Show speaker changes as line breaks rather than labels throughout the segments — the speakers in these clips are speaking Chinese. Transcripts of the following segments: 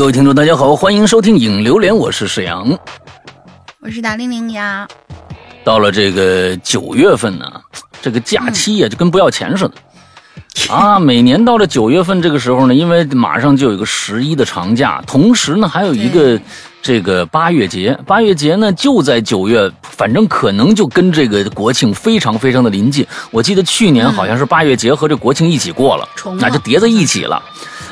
呃，各位听众，大家好，欢迎收听影榴莲，我是沈阳，
我是大玲玲呀。
到了这个九月份呢，这个假期呀，就跟不要钱似的。啊，每年到了九月份这个时候呢，因为马上就有一个十一的长假，同时呢还有一个这个八月节，八月节呢就在九月，反正可能就跟这个国庆非常非常的临近。我记得去年好像是八月节和这国庆一起过了，那就叠在一起了。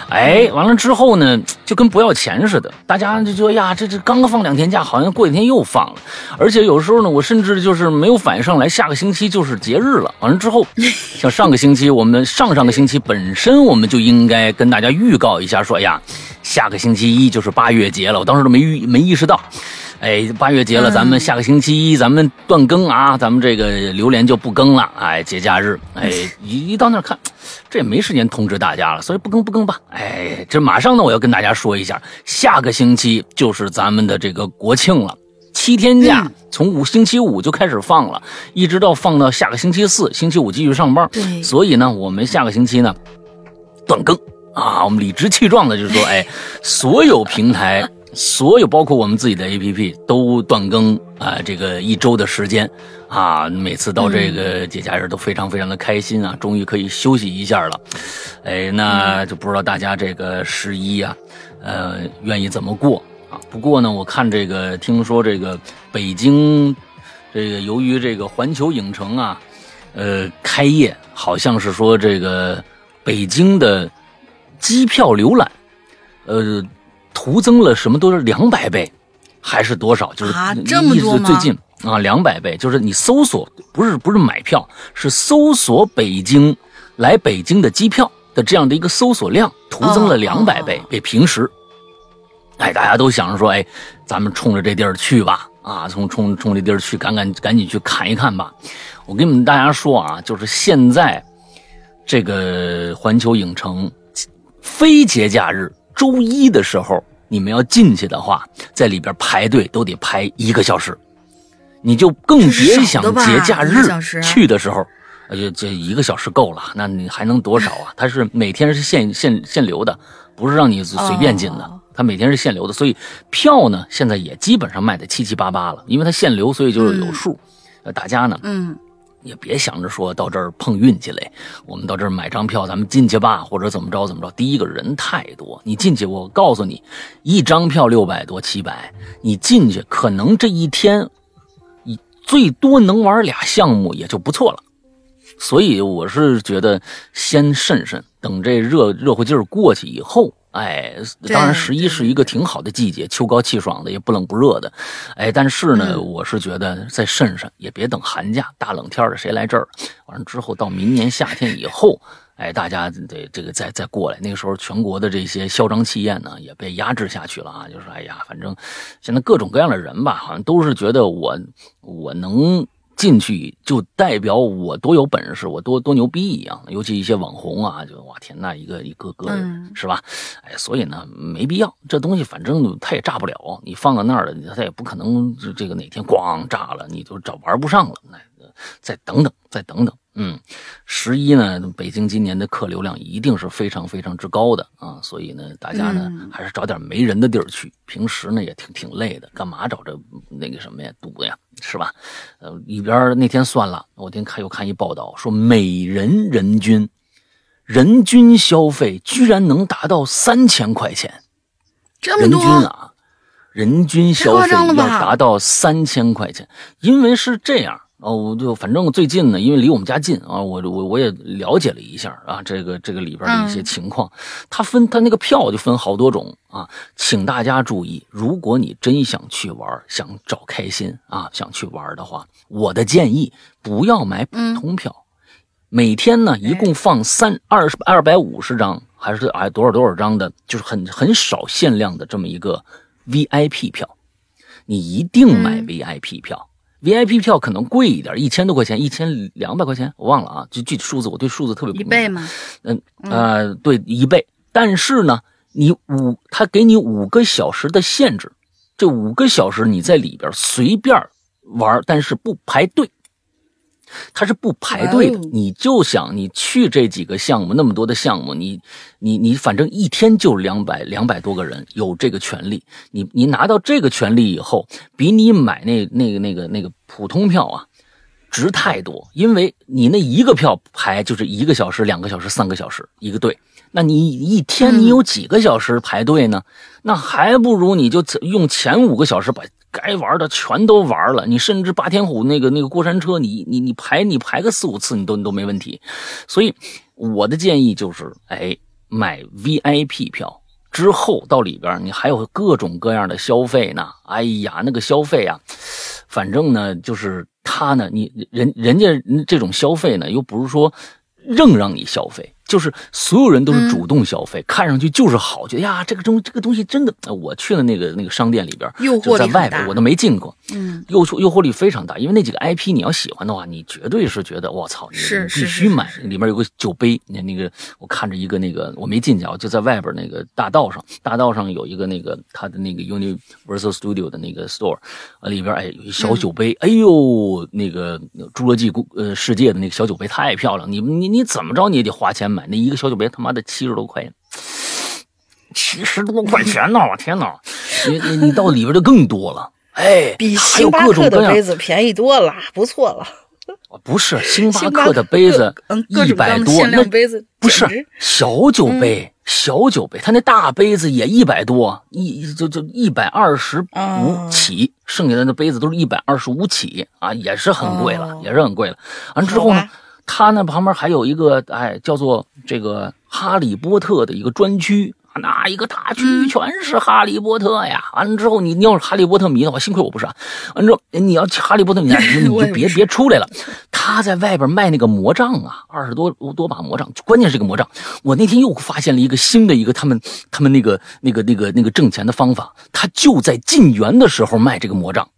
哎，完了之后呢，就跟不要钱似的，大家就说呀，这这刚刚放两天假，好像过几天又放了。而且有时候呢，我甚至就是没有反应上来，下个星期就是节日了。完了之后，像上个星期，我们上上个星期本身我们就应该跟大家预告一下，说呀，下个星期一就是八月节了。我当时都没预没意识到。哎，八月节了，咱们下个星期一咱们断更啊，咱们这个榴莲就不更了。哎，节假日，哎，一 一到那看，这也没时间通知大家了，所以不更不更吧。哎，这马上呢，我要跟大家说一下，下个星期就是咱们的这个国庆了，七天假，从五星期五就开始放了，一直到放到下个星期四，星期五继续上班。
对，
所以呢，我们下个星期呢断更啊，我们理直气壮的就是说，哎，所有平台。所有包括我们自己的 APP 都断更啊，这个一周的时间啊，每次到这个节假日都非常非常的开心啊，终于可以休息一下了。哎，那就不知道大家这个十一啊，呃，愿意怎么过啊？不过呢，我看这个听说这个北京这个由于这个环球影城啊，呃，开业好像是说这个北京的机票浏览，呃。徒增了什么都是两百倍，还是多少？就是意思最近啊，两百倍，就是你搜索不是不是买票，是搜索北京来北京的机票的这样的一个搜索量徒增了两百倍，比平时。哎，大家都想着说，哎，咱们冲着这地儿去吧，啊，从冲冲这地儿去，赶赶赶紧去看一看吧。我跟你们大家说啊，就是现在这个环球影城非节假日。周一的时候，你们要进去的话，在里边排队都得排一个小时，你就更别想节假日去的时候，呃，这一个小时够了，那你还能多少啊？它是每天是限限限流的，不是让你随便进的，它每天是限流的，所以票呢现在也基本上卖的七七八八了，因为它限流，所以就是有数。呃，大家呢，
嗯。
也别想着说到这儿碰运气嘞，我们到这儿买张票，咱们进去吧，或者怎么着怎么着。第一个人太多，你进去，我告诉你，一张票六百多七百，你进去可能这一天，你最多能玩俩项目也就不错了。所以我是觉得先慎慎，等这热热乎劲儿过去以后。哎，当然十一是一个挺好的季节，秋高气爽的，也不冷不热的。哎，但是呢，我是觉得再慎慎，也别等寒假大冷天的谁来这儿。完了之后到明年夏天以后，哎，大家得这个再再过来。那个时候全国的这些嚣张气焰呢也被压制下去了啊。就是哎呀，反正现在各种各样的人吧，好像都是觉得我我能。进去就代表我多有本事，我多多牛逼一样。尤其一些网红啊，就哇天呐，一个一个个的是吧？哎，所以呢，没必要。这东西反正它也炸不了，你放在那儿了，它也不可能这个哪天咣炸了，你就找玩不上了。那再等等，再等等。嗯，十一呢，北京今年的客流量一定是非常非常之高的啊，所以呢，大家呢还是找点没人的地儿去。平时呢也挺挺累的，干嘛找这那个什么呀堵呀，是吧？呃，里边那天算了，我天看又看一报道说，每人人均人均消费居然能达到三千块钱，
这么多
啊！人均消费要达到三千块钱，因为是这样。哦，我就反正最近呢，因为离我们家近啊，我我我也了解了一下啊，这个这个里边的一些情况，它分它那个票就分好多种啊，请大家注意，如果你真想去玩，想找开心啊，想去玩的话，我的建议不要买普通票，每天呢一共放三二十二百五十张还是哎多少多少张的，就是很很少限量的这么一个 VIP 票，你一定买 VIP 票。VIP 票可能贵一点，一千多块钱，一千两百块钱，我忘了啊，就具体数字，我对数字特别
一倍吗？
嗯呃，对一倍。但是呢，你五他给你五个小时的限制，这五个小时你在里边随便玩，但是不排队。它是不排队的。你就想你去这几个项目，那么多的项目，你你你反正一天就两百两百多个人有这个权利，你你拿到这个权利以后，比你买那那个那个那个普通票啊。值太多，因为你那一个票排就是一个小时、两个小时、三个小时一个队，那你一天你有几个小时排队呢？那还不如你就用前五个小时把该玩的全都玩了。你甚至霸天虎那个那个过山车，你你你排你排个四五次你都你都没问题。所以我的建议就是，哎，买 VIP 票之后到里边你还有各种各样的消费呢。哎呀，那个消费啊，反正呢就是他呢，你人人家这种消费呢，又不是说硬让你消费。就是所有人都是主动消费，看上去就是好，觉得呀，这个东这个东西真的。我去了那个那个商店里边，
诱惑
就在外边我都没进过，
嗯，
诱惑诱惑力非常大。因为那几个 IP 你要喜欢的话，你绝对是觉得我操，你必须买。里面有个酒杯，那那个我看着一个那个我没进去啊，我就在外边那个大道上，大道上有一个那个他的那个 Universal Studio 的那个 store，啊里边哎有一小酒杯，哎呦那个侏罗纪故呃世界的那个小酒杯太漂亮，你你你怎么着你也得花钱买那一个小酒杯，他妈的七十多块钱。七十多块钱呢！我天哪，你你你到里边就更多了，哎，
比星巴克的杯子便宜多了，不错了。
不是星巴克的杯子
嗯
一百多，那
杯子
不是小酒杯，小酒杯，他那大杯子也一百多，一就就一百二十五
哦
起，剩下的那杯子都是一百二十五起啊，也是很贵了，
哦
也是很贵了。完之后呢它那旁边还有一个哎叫做这个哈利波特的一个专区。那一个大区
嗯
全是哈利波特呀！完了之后，你你要是哈利波特迷的话，幸亏我不是啊。完之后，你要哈利波特迷，你就别别出来了。他在外边卖那个魔杖啊，二十多多把魔杖，关键是这个魔杖。我那天又发现了一个新的一个他们他们那个那个那个那个挣钱的方法，他就在进园的时候卖这个魔杖。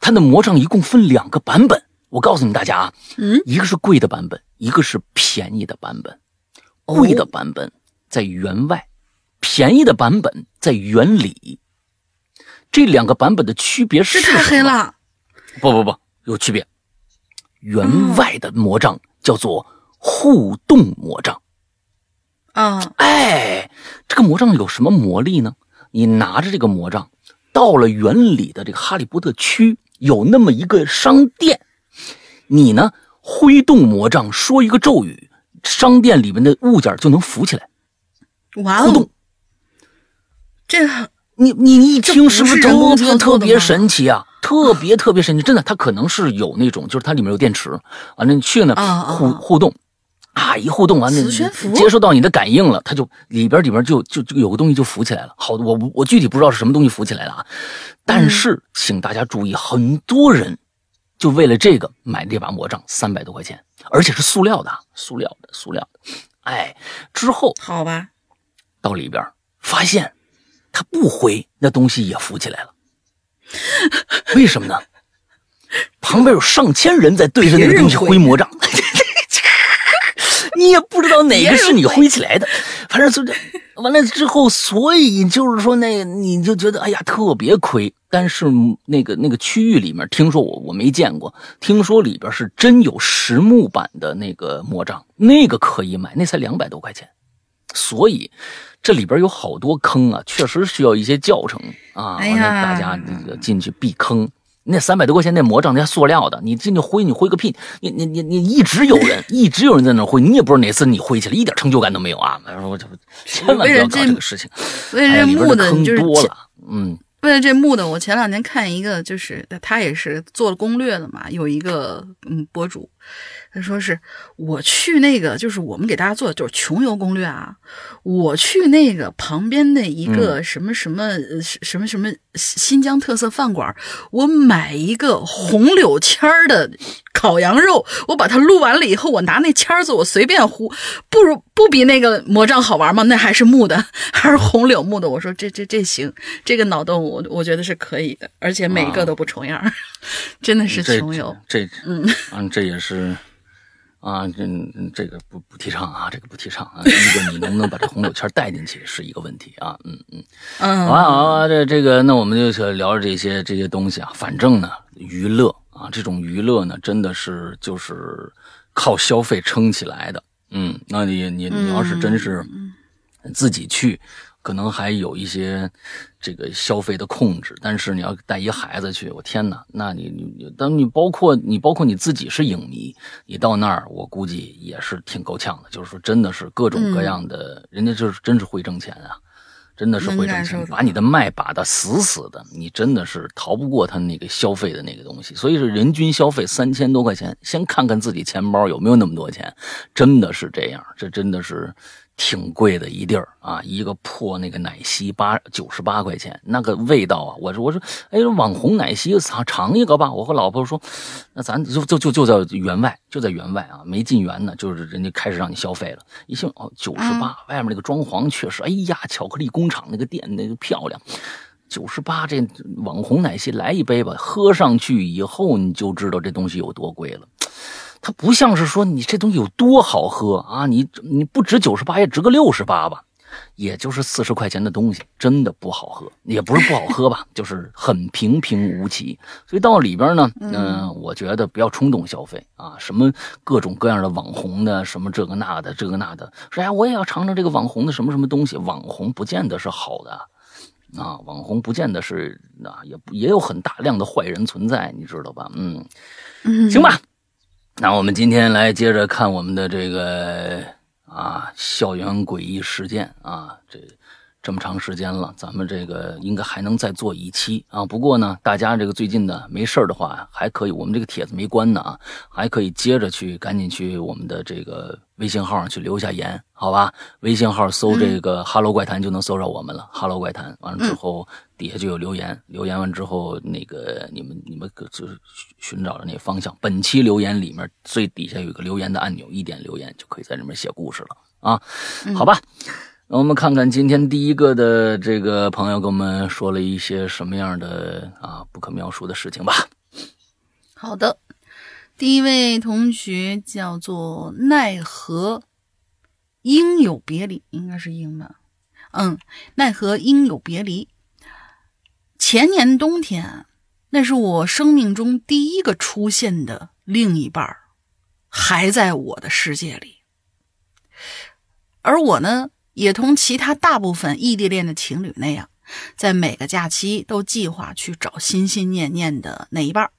他的魔杖一共分两个版本，我告诉你们大家啊，
嗯，
一个是贵的版本，一个是便宜的版本。贵的版本在园外，便宜的版本在园里。这两个版本的区别是
这太？黑了。
不不不，有区别。园外的魔杖叫做互动魔杖。
啊，
哎，这个魔杖有什么魔力呢？你拿着这个魔杖，到了园里的这个哈利波特区，有那么一个商店，你呢挥动魔杖，说一个咒语，商店里面的物件就能浮起来，
哇
互动。
哦，。这
你你你一听是不是
这不是人工
特别神奇啊？特别特别神奇，真的，它可能是有那种，就是它里面有电池，完了你去呢互
啊
互动，啊一互动完了接收到你的感应了，它就里边里边就就就有个东西就浮起来了。好，我我具体不知道是什么东西浮起来了啊，但是请大家注意，很多人就为了这个买这把魔杖，三百多块钱，而且是塑料的啊，塑料的，塑料的。哎，之后
好吧，
到里边发现他不挥，那东西也浮起来了。为什么呢？旁边有上千人在对着那个东西挥魔杖，你也不知道哪个是你挥起来的，反正就这。完了之后，所以就是说，那你就觉得哎呀特别亏。但是那个那个区域里面，听说我我没见过，听说里边是真有实木版的那个魔杖，那个可以买，那才两百多块钱。所以这里边有好多坑啊，确实需要一些教程啊，完了大家这个进去避坑。那三百多块钱那魔杖，那塑料的，你进去挥，你挥个屁！你你你你一直有人，一直有人在那挥，你也不知道哪次你挥起来，一点成就感都没有啊！我这千万不要搞这个事情。
为了这
哎呀，里边
木的，
的坑
就是
多了，嗯，
为了这木的，我前两天看一个，就是他也是做了攻略的嘛，有一个嗯博主，他说是我去那个，就是我们给大家做的就是穷游攻略啊，我去那个旁边的一个什么什么、嗯什么什么新疆特色饭馆，我买一个红柳签儿的烤羊肉，我把它撸完了以后，我拿那签儿子我随便呼，不如不比那个魔杖好玩吗？那还是木的，还是红柳木的。我说这这这行，这个脑洞我我觉得是可以的，而且每个都不重样儿，真的是穷游。
这
嗯
嗯，这也是啊，这这个不不提倡啊，这个不提倡啊。第一个，你能不能把这红柳签带进去是一个问题啊，嗯嗯。
嗯，
好啊好啊，这这个，那我们就聊聊这些这些东西啊。反正呢，娱乐啊，啊，这种娱乐呢，真的是就是靠消费撑起来的。嗯，那你你你要是真是自己去，可能还有一些这个消费的控制。但是你要带一孩子去，我天哪，那你你你，当你包括你包括你自己是影迷，你到那儿，我估计也是挺够呛的。就是说，真的是各种各样的，人家就是真是会挣钱啊。真的是会挣钱，把你的脉把的死死的，你真的是逃不过他那个消费的那个东西。所以是人均消费三千多块钱，先看看自己钱包有没有那么多钱，真的是这样，这真的是。挺贵的一地儿啊，一个破那个奶昔八九十八块钱，那个味道啊！我说我说，哎，网红奶昔尝尝一个吧。我和老婆说，那咱就就就就在园外，就在园外啊，没进园呢，就是人家开始让你消费了。一听哦，九十八，外面那个装潢确实，哎呀，巧克力工厂那个店那个漂亮，九十八这网红奶昔来一杯吧，喝上去以后你就知道这东西有多贵了。它不像是说你这东西有多好喝啊！你你不值九十八也值个六十八吧，也就是四十块钱的东西，真的不好喝，也不是不好喝吧，就是很平平无奇。所以到里边呢，嗯，我觉得不要冲动消费啊，什么各种各样的网红的，什么这个那的，这个那的，说呀，我也要尝尝这个网红的什么什么东西。网红不见得是好的啊，网红不见得是啊，也也有很大量的坏人存在，你知道吧？嗯，行吧。那我们今天来接着看我们的这个啊校园诡异事件啊，这这么长时间了，咱们这个应该还能再做一期啊。不过呢，大家这个最近呢没事的话，还可以，我们这个帖子没关呢啊，还可以接着去，赶紧去我们的这个。微信号上去留下言，好吧？微信号搜这个“哈喽怪谈”就能搜着我们了。哈喽怪谈完了之后，底下就有留言，留言完之后，那个你们你们就是寻找的那方向。本期留言里面最底下有一个留言的按钮，一点留言就可以在里面写故事了啊。好吧，那我们看看今天第一个的这个朋友跟我们说了一些什么样的啊不可描述的事情吧。
好的。第一位同学叫做奈何应有别离，应该是应吧？嗯，奈何应有别离。前年冬天，那是我生命中第一个出现的另一半还在我的世界里。而我呢，也同其他大部分异地恋的情侣那样，在每个假期都计划去找心心念念的那一半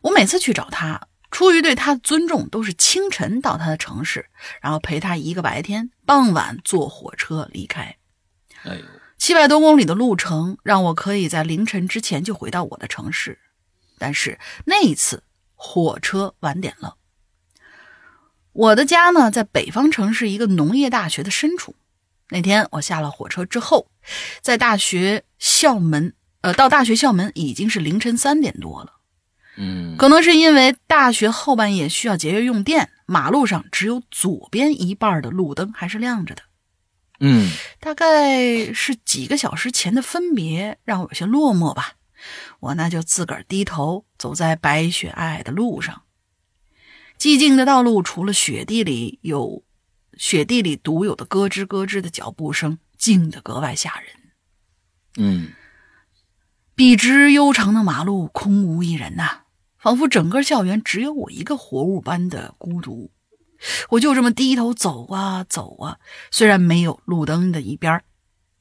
我每次去找他，出于对他的尊重，都是清晨到他的城市，然后陪他一个白天，傍晚坐火车离开。
哎，
七百多公里的路程，让我可以在凌晨之前就回到我的城市。但是那一次火车晚点了。我的家呢，在北方城市一个农业大学的深处。那天我下了火车之后，在大学校门，呃，到大学校门已经是凌晨三点多了。
嗯，
可能是因为大学后半夜需要节约用电，马路上只有左边一半的路灯还是亮着的。
嗯，
大概是几个小时前的分别让我有些落寞吧。我那就自个儿低头走在白雪皑皑的路上，寂静的道路除了雪地里有雪地里独有的咯吱咯吱的脚步声，静得格外吓人。
嗯，
笔直悠长的马路空无一人呐。仿佛整个校园只有我一个活物般的孤独，我就这么低头走啊走啊。虽然没有路灯的一边儿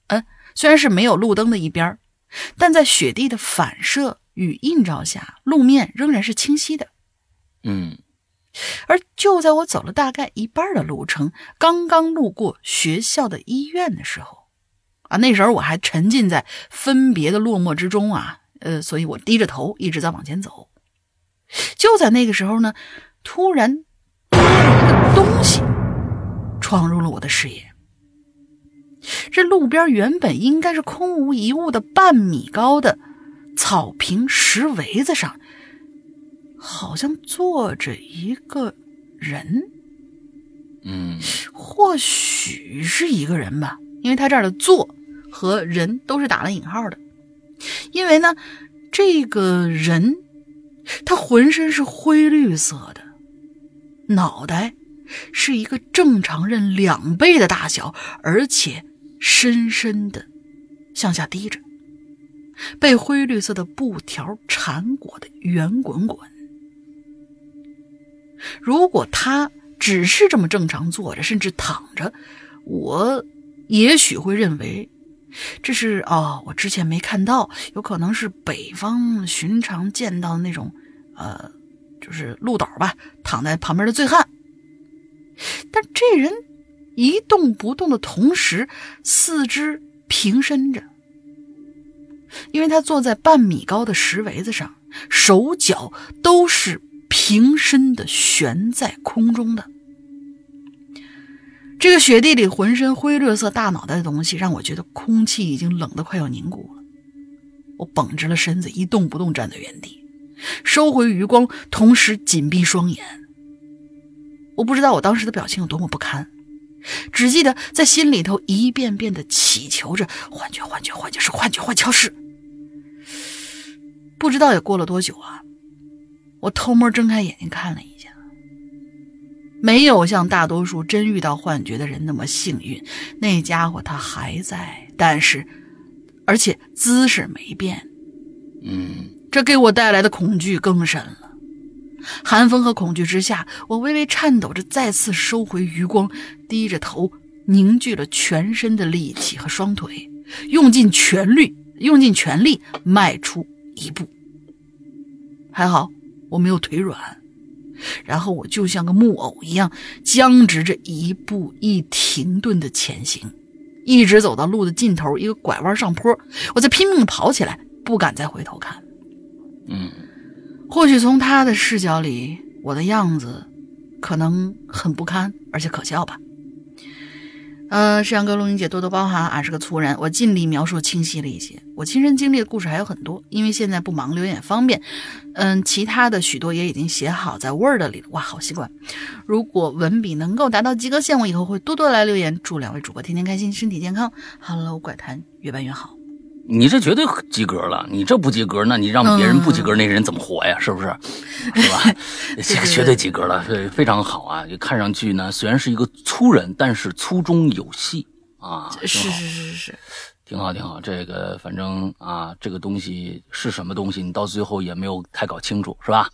嗯，虽然是没有路灯的一边儿但在雪地的反射与映照下，路面仍然是清晰的。
嗯，
而就在我走了大概一半的路程，刚刚路过学校的医院的时候，啊，那时候我还沉浸在分别的落寞之中啊，呃，所以我低着头一直在往前走。就在那个时候呢，突然，一个东西闯入了我的视野。这路边原本应该是空无一物的半米高的草坪石围子上，好像坐着一个人。
嗯，
或许是一个人吧，因为他这儿的“坐”和“人”都是打了引号的。因为呢，这个人。他浑身是灰绿色的，脑袋是一个正常人两倍的大小，而且深深的向下低着。被灰绿色的布条缠裹的圆滚滚。如果他只是这么正常坐着，甚至躺着，我也许会认为这是哦，我之前没看到，有可能是北方寻常见到的那种，呃，就是鹿岛吧，躺在旁边的醉汉。但这人一动不动的同时，四肢平伸着，因为他坐在半米高的石围子上，手脚都是。平身的悬在空中的这个雪地里浑身灰绿色大脑袋的东西，让我觉得空气已经冷得快要凝固了。我绷直了身子，一动不动站在原地，收回余光，同时紧闭双眼。我不知道我当时的表情有多么不堪，只记得在心里头一遍遍的祈求着：幻觉，幻觉，幻觉是幻觉，幻觉是。不知道也过了多久啊。我偷摸睁开眼睛看了一下，没有像大多数真遇到幻觉的人那么幸运。那家伙他还在，但是，而且姿势没变。
嗯，
这给我带来的恐惧更深了。寒风和恐惧之下，我微微颤抖着，再次收回余光，低着头，凝聚了全身的力气和双腿，用尽全力，用尽全力迈出一步。还好。我没有腿软，然后我就像个木偶一样僵直着，一步一停顿的前行，一直走到路的尽头一个拐弯上坡，我在拼命跑起来，不敢再回头看。
嗯，
或许从他的视角里，我的样子可能很不堪，而且可笑吧。呃，摄像哥、录音姐多多包涵，俺是个粗人，我尽力描述清晰了一些。我亲身经历的故事还有很多，因为现在不忙，留言方便。嗯，其他的许多也已经写好在 Word 里了。哇，好习惯！如果文笔能够达到及格线，我以后会多多来留言。祝两位主播天天开心，身体健康。Hello，怪谈越办越好。
你这绝对及格了，你这不及格，那你让别人不及格那人怎么活呀？是不是？是吧？这个绝对及格了，非非常好啊！就看上去呢，虽然是一个粗人，但是粗中有细啊。
是是是是是，
挺好挺好。这个反正啊，这个东西是什么东西，你到最后也没有太搞清楚，是吧？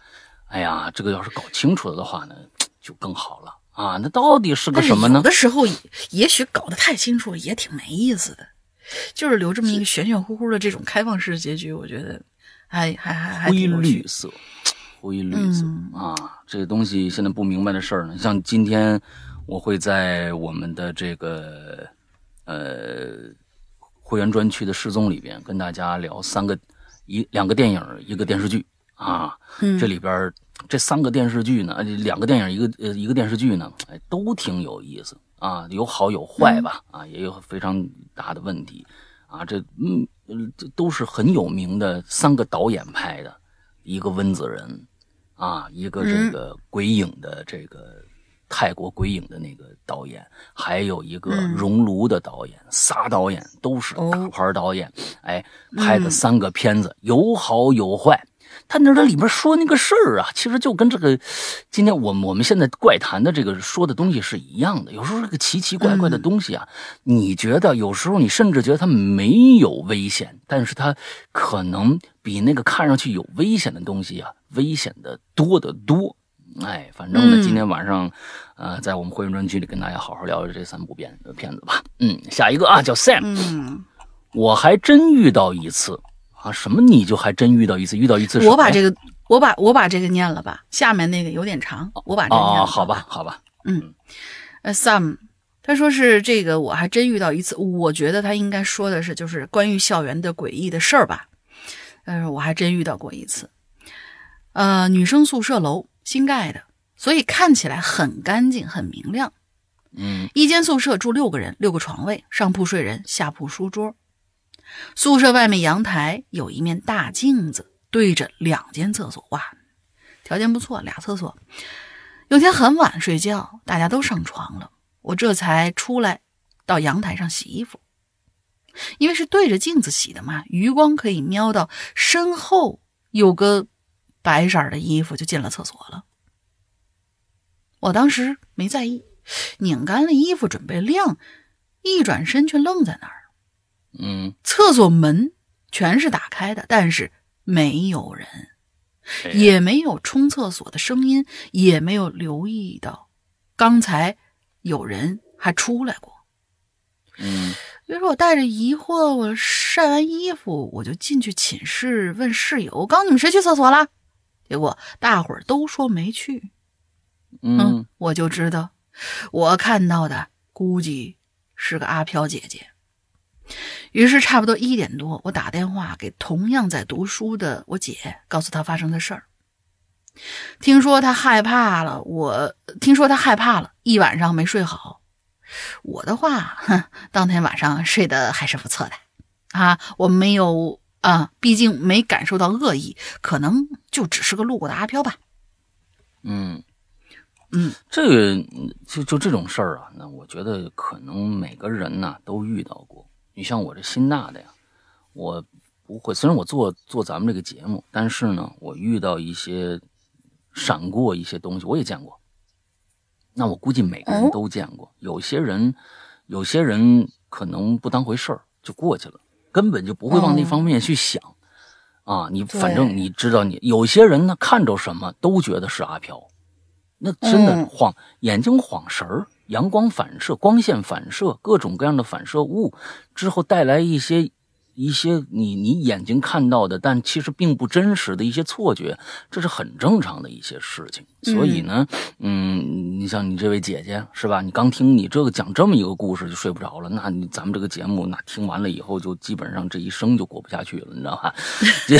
哎呀，这个要是搞清楚了的话呢，就更好了啊！那到底是个什么呢？
有的时候也许搞得太清楚也挺没意思的。就是留这么一个玄玄乎乎的这种开放式结局，我觉得还还还还
灰绿色，灰绿色啊，这个东西现在不明白的事儿呢。像今天我会在我们的这个呃会员专区的失踪里边跟大家聊三个一两个电影一个电视剧啊，这里边这三个电视剧呢，两个电影一个呃一个电视剧呢，哎都挺有意思。啊，有好有坏吧？啊，也有非常大的问题，啊，这嗯，这都是很有名的三个导演拍的，一个温子仁，啊，一个这个鬼影的这个泰国鬼影的那个导演，还有一个熔炉的导演，仨导演都是大牌导演，哎，拍的三个片子有好有坏。他那这里边说那个事儿啊，其实就跟这个今天我们我们现在怪谈的这个说的东西是一样的。有时候这个奇奇怪怪的东西啊，你觉得有时候你甚至觉得它没有危险，但是它可能比那个看上去有危险的东西啊，危险的多得多。哎，反正呢，今天晚上，呃，在我们会员专区里跟大家好好聊聊这三部片片子吧。嗯，下一个啊，叫 Sam。
嗯，
我还真遇到一次。啊，什么？你就还真遇到一次？遇到一次？
我把这个，我把我把这个念了吧。下面那个有点长，我把这个念了。
好吧，好吧。
嗯，呃，some，他说是这个，我还真遇到一次。我觉得他应该说的是，就是关于校园的诡异的事儿吧。嗯，我还真遇到过一次。呃，女生宿舍楼新盖的，所以看起来很干净，很明亮。
嗯，
一间宿舍住六个人，六个床位，上铺睡人，下铺书桌。宿舍外面阳台有一面大镜子，对着两间厕所。哇，条件不错，俩厕所。有天很晚睡觉，大家都上床了，我这才出来到阳台上洗衣服。因为是对着镜子洗的嘛，余光可以瞄到身后有个白色的衣服，就进了厕所了。我当时没在意，拧干了衣服准备晾，一转身却愣在那儿。
嗯，
厕所门全是打开的，但是没有人，
哎
也没有冲厕所的声音，也没有留意到刚才有人还出来过。
嗯
于是我带着疑惑，我晒完衣服，我就进去寝室问室友：“我刚你们谁去厕所了？”结果大伙儿都说没去。
嗯
我就知道，我看到的估计是个阿飘姐姐。于是差不多一点多，我打电话给同样在读书的我姐，告诉她发生的事儿。听说她害怕了，我听说她害怕了，一晚上没睡好。我的话，哼，当天晚上睡得还是不错的，啊，我没有啊，毕竟没感受到恶意，可能就只是个路过的阿飘吧。
嗯
嗯，
这个就就这种事儿啊，那我觉得可能每个人呐都遇到过。你像我这新大的呀，我不会，虽然我做做咱们这个节目，但是呢，我遇到一些闪过一些东西，我也见过。那我估计每个人
哦
都见过，有些人，有些人可能不当回事儿就过去了，根本就不会往那
哦
方面去想。啊，你反正你知道你，有些人呢看着什么都觉得是阿飘，那真的
嗯
晃、眼睛晃神儿，阳光反射、光线反射，各种各样的反射物之后带来一些一些你你眼睛看到的，但其实并不真实的一些错觉，这是很正常的一些事情。所以呢，嗯，你像你这位姐姐是吧？你刚听你这个讲这么一个故事就睡不着了，那你咱们这个节目那听完了以后，就基本上这一生就过不下去了，你知道吧？这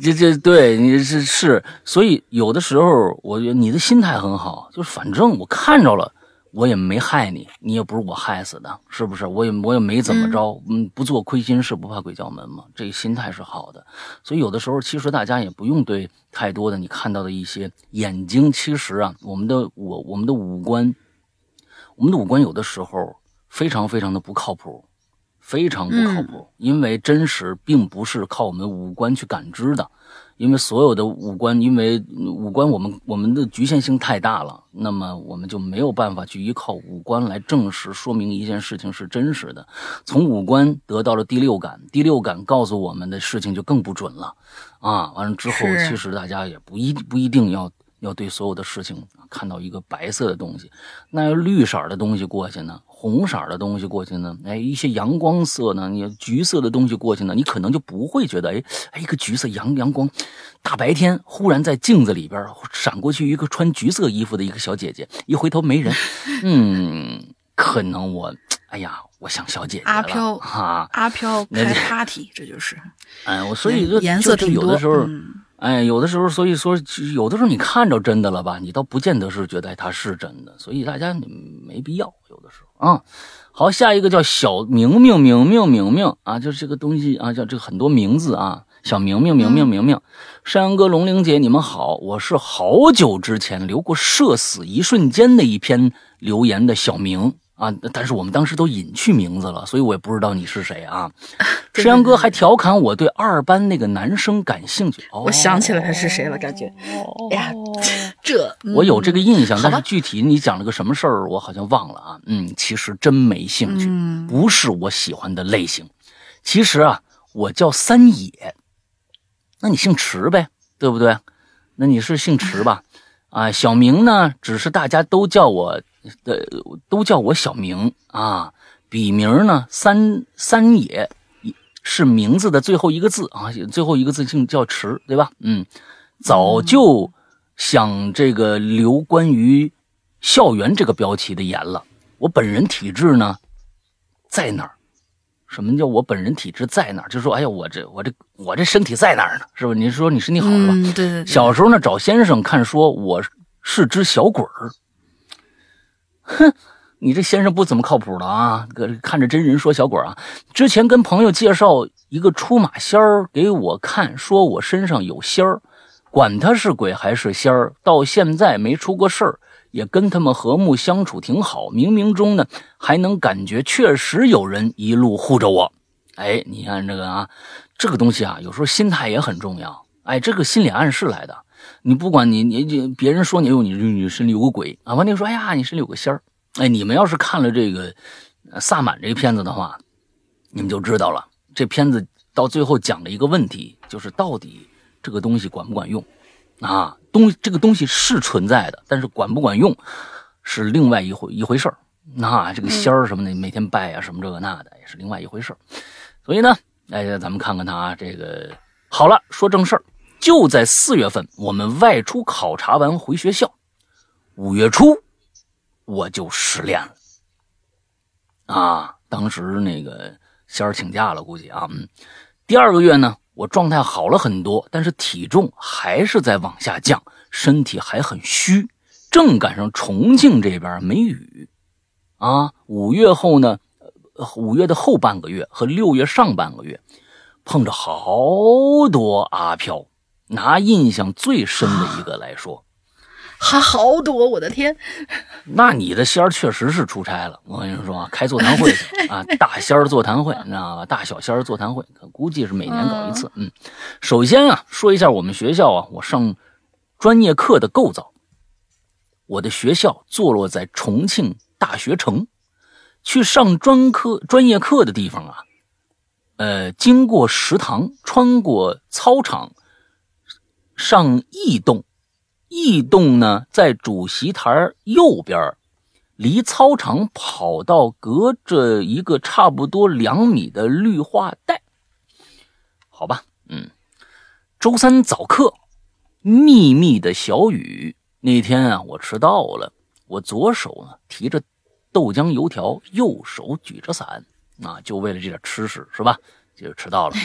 这这对你是是，所以有的时候我觉得你的心态很好，就是反正我看着了。我也没害你，你也不是我害死的，是不是？我也我也没怎么着，嗯，不做亏心事，不怕鬼叫门嘛。这个心态是好的，所以有的时候其实大家也不用对太多的你看到的一些眼睛，其实啊，我们的我我们的五官，我们的五官有的时候非常非常的不靠谱，非常不靠谱，因为真实并不是靠我们五官去感知的。因为所有的五官，因为五官我们我们的局限性太大了，那么我们就没有办法去依靠五官来证实说明一件事情是真实的。从五官得到了第六感，第六感告诉我们的事情就更不准了啊！完了之后，其实大家也不一不一定要要对所有的事情看到一个白色的东西，那要绿色的东西过去呢，红色的东西过去呢，哎，一些阳光色呢，你橘色的东西过去呢，你可能就不会觉得，哎，哎，一个橘色阳阳光，大白天忽然在镜子里边闪过去一个穿橘色衣服的一个小姐姐，一回头没人，嗯，可能我，哎呀，我想小姐姐了
阿飘
哈，
阿飘
那
开 party，这就是
哎，我所以说
颜色
就
挺多。
有的时候。
嗯
哎，有的时候，所以说，有的时候你看着真的了吧，你倒不见得是觉得哎它是真的，所以大家没必要。有的时候啊，好，下一个叫小明明明明明明啊，就是这个东西啊，叫这个很多名字啊，小明明明明明明，山羊哥、龙玲姐，你们好，我是好久之前留过社死一瞬间的一篇留言的小明。啊！但是我们当时都隐去名字了，所以我也不知道你是谁啊。
对
山羊哥还调侃我对二班那个男生感兴趣。哦、
我想起来他是谁了，感觉，哎呀，
这
我有这个印象，但是具体你讲了个什么事儿，我好像忘了啊。嗯，其实真没兴趣，
嗯
不是我喜欢的类型。其实啊，我叫三野，那你姓池呗，对不对？那你是姓池吧？啊，小明呢，只是大家都叫我的，都叫我小明啊。笔名呢，三三野是名字的最后一个字啊，最后一个字姓叫池，对吧？嗯，早就想这个留关于校园这个标题的言了。我本人体质呢，在哪儿？什么叫我本人体质在哪儿？就说，哎呀，我这我这我这身体在哪儿呢？是不是？你说你身体好是吧？
嗯，对对对，
小时候呢，找先生看说我是只小鬼儿。哼，你这先生不怎么靠谱的啊！看着真人说小鬼啊。之前跟朋友介绍一个出马仙儿给我看，说我身上有仙儿，管他是鬼还是仙儿，到现在没出过事儿，也跟他们和睦相处挺好。冥冥中呢，还能感觉确实有人一路护着我。哎，你看这个啊，这个东西啊，有时候心态也很重要。哎，这个心理暗示来的。你不管你你你别人说你有你你身里有个鬼啊，完了说哎呀你身里有个仙儿。哎，你们要是看了这个《萨满》这个片子的话，你们就知道了。这片子到最后讲了一个问题，就是到底这个东西管不管用啊？东这个东西是存在的，但是管不管用是另外一回一回事儿。那这个仙儿什么的，每天拜啊什么这个那的，也是另外一回事儿。所以呢，哎，咱们看看他啊，这个好了，说正事儿。就在四月份，我们外出考察完回学校，五月初我就失恋了。啊，当时那个仙儿请假了，估计啊，嗯。第二个月呢，我状态好了很多，但是体重还是在往下降，身体还很虚。正赶上重庆这边没雨，啊，五月后呢，五月的后半个月和六月上半个月，碰着好多阿飘。拿印象最深的一个来说，
还好多，我的天！
那你的仙儿确实是出差了。我跟你说啊，开座谈会去 啊，大仙儿座谈会，你知道吧？大小仙儿座谈会，估计是每年搞一次。嗯，首先啊，说一下我们学校啊，我上专业课的构造。我的学校坐落在重庆大学城，去上专科专业课的地方啊，呃，经过食堂，穿过操场。上驿洞，驿洞呢在主席台右边，离操场跑道隔着一个差不多两米的绿化带。好吧，嗯，周三早课，密密的小雨。那天啊，我迟到了，我左手呢提着豆浆油条，右手举着伞，啊，就为了这点吃食是吧？就迟到了，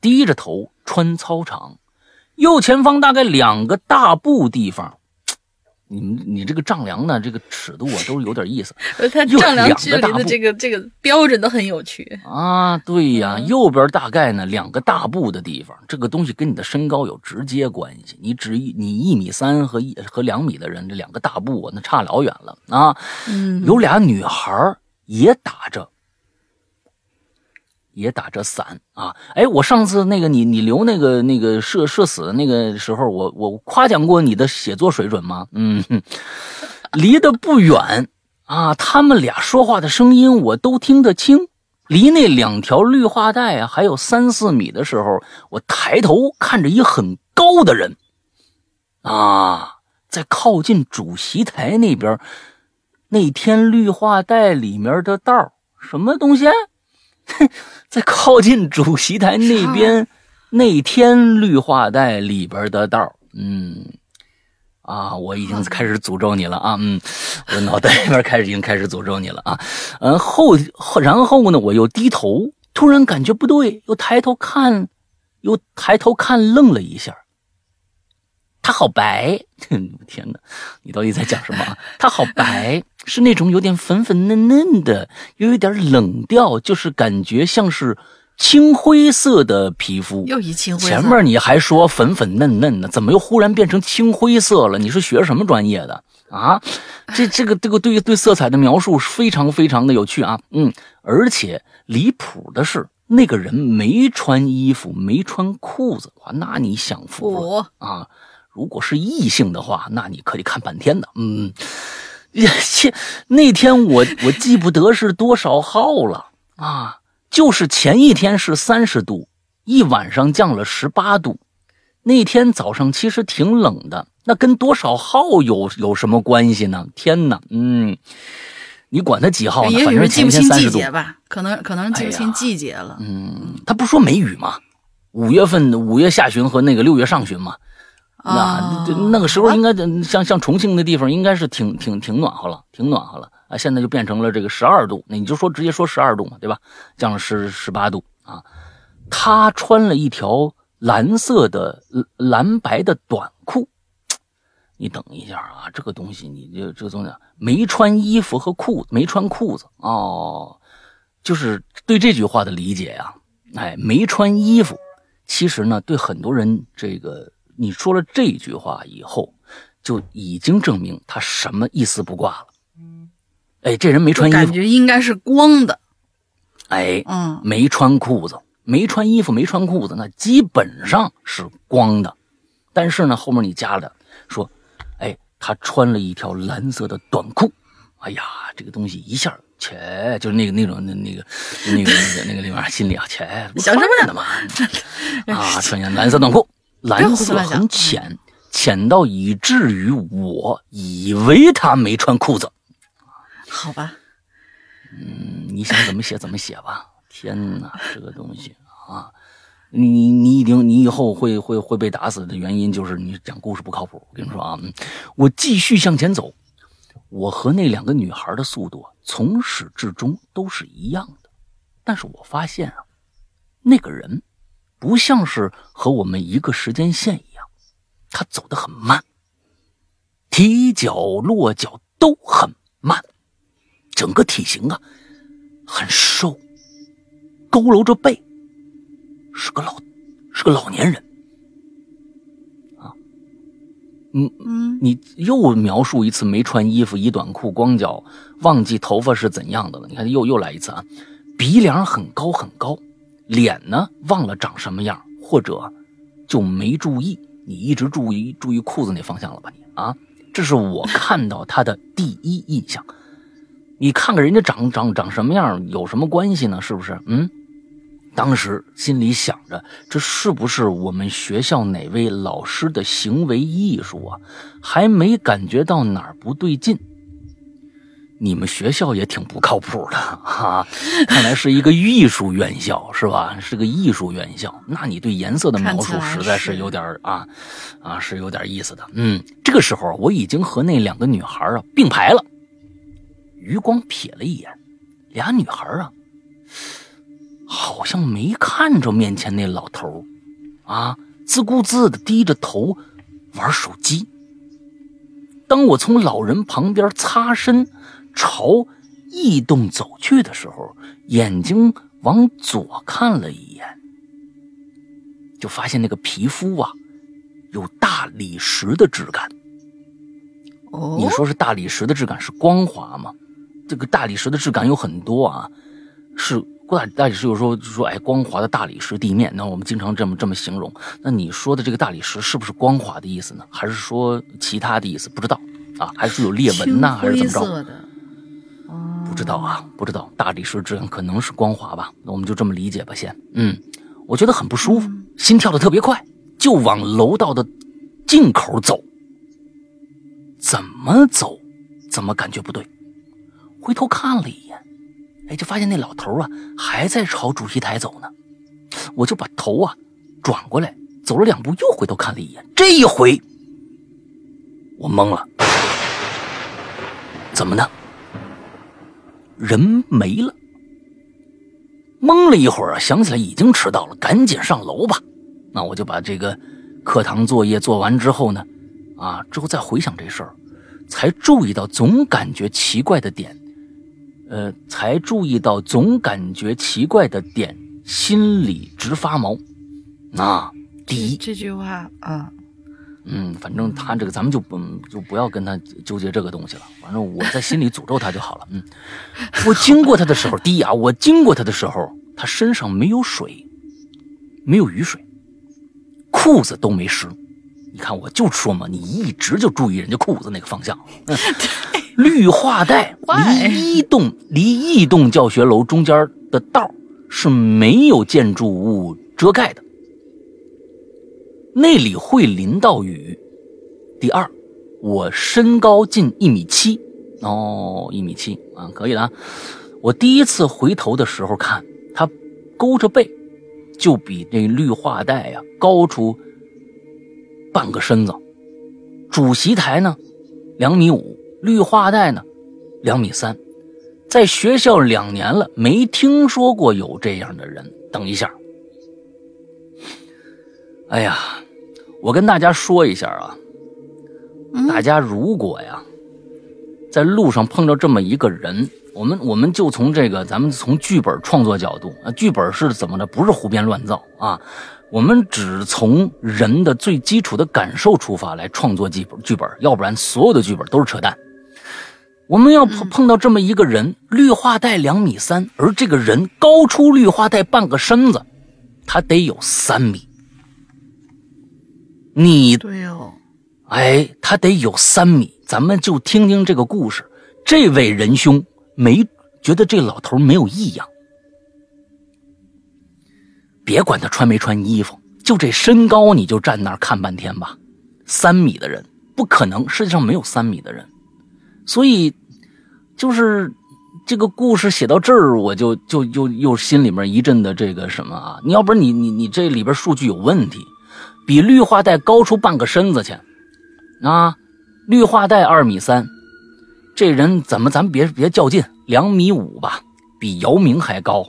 低着头穿操场。右前方大概两个大步地方，你你这个丈量呢，这个尺度啊，都是有点意思。
它丈量距离的这个这个标准都很有趣
啊。对呀，右边大概呢两个大步的地方，这个东西跟你的身高有直接关系。你只一你一米三和一和两米的人，这两个大步啊那差老远了啊。
嗯，
有俩女孩也打着。也打着伞啊！哎，我上次那个你你留那个那个社社死的那个时候，我我夸奖过你的写作水准吗？嗯，离得不远啊，他们俩说话的声音我都听得清。离那两条绿化带啊还有三四米的时候，我抬头看着一很高的人啊，在靠近主席台那边。那天绿化带里面的道什么东西？在靠近主席台那边，那天绿化带里边的道嗯，啊，我已经开始诅咒你了啊，嗯，我脑袋里边开始已经开始诅咒你了啊，嗯，后后然后呢，我又低头，突然感觉不对，又抬头看，又抬头看，愣了一下。他好白，天哪！你到底在讲什么？他好白，是那种有点粉粉嫩嫩的，又有点冷调，就是感觉像是青灰色的皮肤。
又一青灰。
前面你还说粉粉嫩嫩的，怎么又忽然变成青灰色了？你是学什么专业的啊？这这个这个对对色彩的描述非常非常的有趣啊！嗯，而且离谱的是，那个人没穿衣服，没穿裤子，哇，那你享福啊？如果是异性的话，那你可以看半天的。嗯，切，那天我我记不得是多少号了啊，就是前一天是三十度，一晚上降了十八度。那天早上其实挺冷的，那跟多少号有有什么关系呢？天哪，嗯，你管他几号呢？反正
记不清季节吧，可能可能记不清季节了。
嗯，他不说梅雨吗？五月份五月下旬和那个六月上旬嘛。那那个时候应该像像重庆那地方应该是挺挺挺暖和了，挺暖和了啊！现在就变成了这个十二度，那你就说直接说十二度嘛，对吧？降了十十八度啊！他穿了一条蓝色的蓝白的短裤，你等一下啊，这个东西你就这个东西没穿衣服和裤没穿裤子哦，就是对这句话的理解呀，哎，没穿衣服，其实呢，对很多人这个。你说了这句话以后，就已经证明他什么一丝不挂了。哎，这人没穿衣服，
感觉应该是光的。
哎，嗯，没穿裤子，没穿衣服，没穿裤子，那基本上是光的。但是呢，后面你加了说，哎，他穿了一条蓝色的短裤。哎呀，这个东西一下，切，就是那个那种那那个那个那个那个里面心里啊，切，
想什么
呢嘛？啊，穿件蓝色短裤，蓝色很浅，浅到以至于我以为他没穿裤子。
好吧，
嗯，你想怎么写怎么写吧。天哪，这个东西啊，你你一定你以后会会会被打死的原因就是你讲故事不靠谱。我跟你说啊，我继续向前走。我和那两个女孩的速度从始至终都是一样的，但是我发现啊，那个人不像是和我们一个时间线一样，他走得很慢，提脚落脚都很慢，整个体型啊很瘦，佝偻着背，是个老是个老年人。嗯嗯，你又描述一次没穿衣服，一短裤，光脚，忘记头发是怎样的了。你看，又又来一次啊！鼻梁很高很高，脸呢忘了长什么样，或者就没注意。你一直注意注意裤子那方向了吧？你啊，这是我看到他的第一印象。你看看人家长长长什么样，有什么关系呢？是不是？嗯。当时心里想着，这是不是我们学校哪位老师的行为艺术啊？还没感觉到哪儿不对劲。你们学校也挺不靠谱的 哈，看来是一个艺术院校是吧？是个艺术院校，那你对颜色的描述实在是有点啊啊，是有点意思的。嗯，这个时候我已经和那两个女孩啊并排了，余光瞥了一眼，俩女孩啊。好像没看着面前那老头啊，自顾自的低着头玩手机。当我从老人旁边擦身朝异洞走去的时候，眼睛往左看了一眼，就发现那个皮肤啊，有大理石的质感。
哦，
你说是大理石的质感是光滑吗？这个大理石的质感有很多啊，是。大大理石有时候就说，哎，光滑的大理石地面，那我们经常这么这么形容。那你说的这个大理石是不是光滑的意思呢？还是说其他的意思？不知道啊，还是有裂纹呐，还是怎么着？不知道啊，不知道。大理石质量可能是光滑吧，那我们就这么理解吧，先。嗯，我觉得很不舒服，心跳的特别快，就往楼道的进口走。怎么走，怎么感觉不对？回头看了一眼。哎，就发现那老头啊还在朝主席台走呢，我就把头啊转过来，走了两步，又回头看了一眼。这一回我懵了，怎么呢？人没了。懵了一会儿啊，想起来已经迟到了，赶紧上楼吧。那我就把这个课堂作业做完之后呢，啊，之后再回想这事儿，才注意到总感觉奇怪的点。呃，才注意到总感觉奇怪的点，心里直发毛。那第一
这句话啊，
嗯，反正他这个咱们就不就不要跟他纠结这个东西了。反正我在心里诅咒他就好了。嗯，我经过他的时候，第一啊，我经过他的时候，他身上没有水，没有雨水，裤子都没湿。你看，我就说嘛，你一直就注意人家裤子那个方向。嗯 绿化带离一栋离一栋教学楼中间的道是没有建筑物遮盖的，那里会淋到雨。第二，我身高近一米七，哦，一米七啊，可以了。我第一次回头的时候看他勾着背，就比那绿化带呀高出半个身子。主席台呢，两米五。绿化带呢，两米三，在学校两年了，没听说过有这样的人。等一下，哎呀，我跟大家说一下啊，大家如果呀，在路上碰到这么一个人，我们我们就从这个咱们从剧本创作角度啊，剧本是怎么的？不是胡编乱造啊，我们只从人的最基础的感受出发来创作剧本，剧本，要不然所有的剧本都是扯淡。我们要碰碰到这么一个人，绿化带两米三，而这个人高出绿化带半个身子，他得有三米。你
对哦，
哎，他得有三米。咱们就听听这个故事，这位仁兄没觉得这老头没有异样。别管他穿没穿衣服，就这身高，你就站那儿看半天吧。三米的人不可能，世界上没有三米的人，所以就是这个故事写到这儿，我就就就又心里面一阵的这个什么啊！你要不然你你你这里边数据有问题，比绿化带高出半个身子去啊！绿化带二米三，这人怎么咱别别较劲，两米五吧，比姚明还高。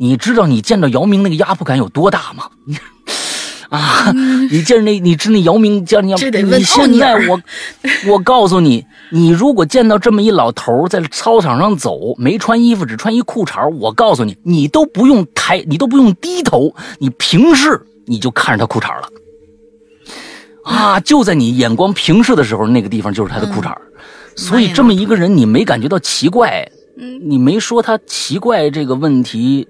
你知道你见到姚明那个压迫感有多大吗？你 啊，你见着那，你知那姚明叫你要，你现在我，我告诉你，你如果见到这么一老头在操场上走，没穿衣服，只穿一裤衩，我告诉你，你都不用抬，你都不用低头，你平视你就看着他裤衩了。啊，就在你眼光平视的时候，那个地方就是他的裤衩。所以这么一个人，你没感觉到奇怪？嗯，你没说他奇怪这个问题。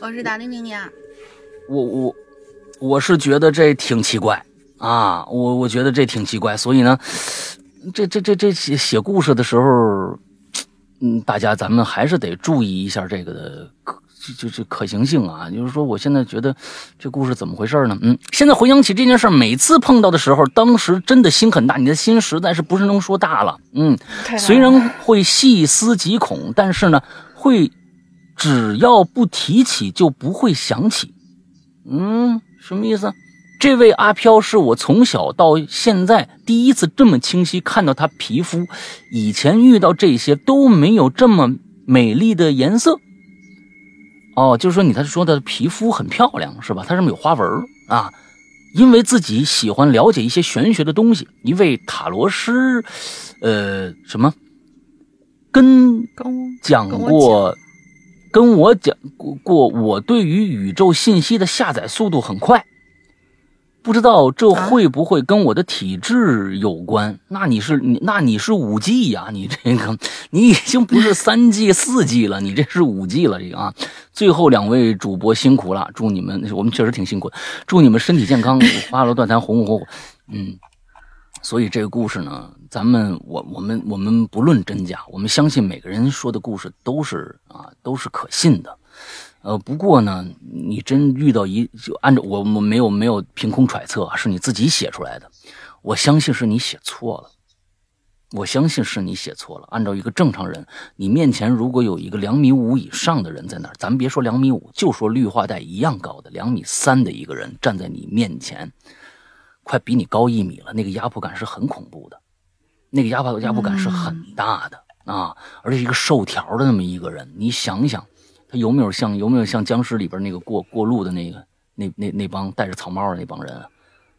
我是打铃铃呀，
我我我是觉得这挺奇怪啊，我我觉得这挺奇怪，所以呢，这这这这写写故事的时候，嗯，大家咱们还是得注意一下这个的可就就可行性啊。就是说，我现在觉得这故事怎么回事呢？嗯，现在回想起这件事，每次碰到的时候，当时真的心很大，你的心实在是不是能说大了？嗯，虽然会细思极恐，但是呢，会。只要不提起，就不会想起。嗯，什么意思？这位阿飘是我从小到现在第一次这么清晰看到他皮肤，以前遇到这些都没有这么美丽的颜色。哦，就是说你他说的皮肤很漂亮是吧？它上面有花纹啊。因为自己喜欢了解一些玄学的东西，一位塔罗师，呃，什么跟讲过。跟我讲过，我对于宇宙信息的下载速度很快，不知道这会不会跟我的体质有关？那你是你，那你是五 G 呀？你这个，你已经不是三 G、四 G 了，你这是五 G 了。这个啊，最后两位主播辛苦了，祝你们，我们确实挺辛苦，祝你们身体健康，花落断肠，红红火火。嗯，所以这个故事呢。咱们我我们我们不论真假，我们相信每个人说的故事都是啊都是可信的，呃不过呢，你真遇到一就按照我我没有没有凭空揣测，啊是你自己写出来的，我相信是你写错了，我相信是你写错了。按照一个正常人，你面前如果有一个两米五以上的人在那儿，咱别说两米五，就说绿化带一样高的两米三的一个人站在你面前，快比你高一米了，那个压迫感是很恐怖的。那个压迫压迫感是很大的啊，而且一个瘦条的那么一个人，你想想，他有没有像有没有像僵尸里边那个过过路的那个那那那帮戴着草帽的那帮人，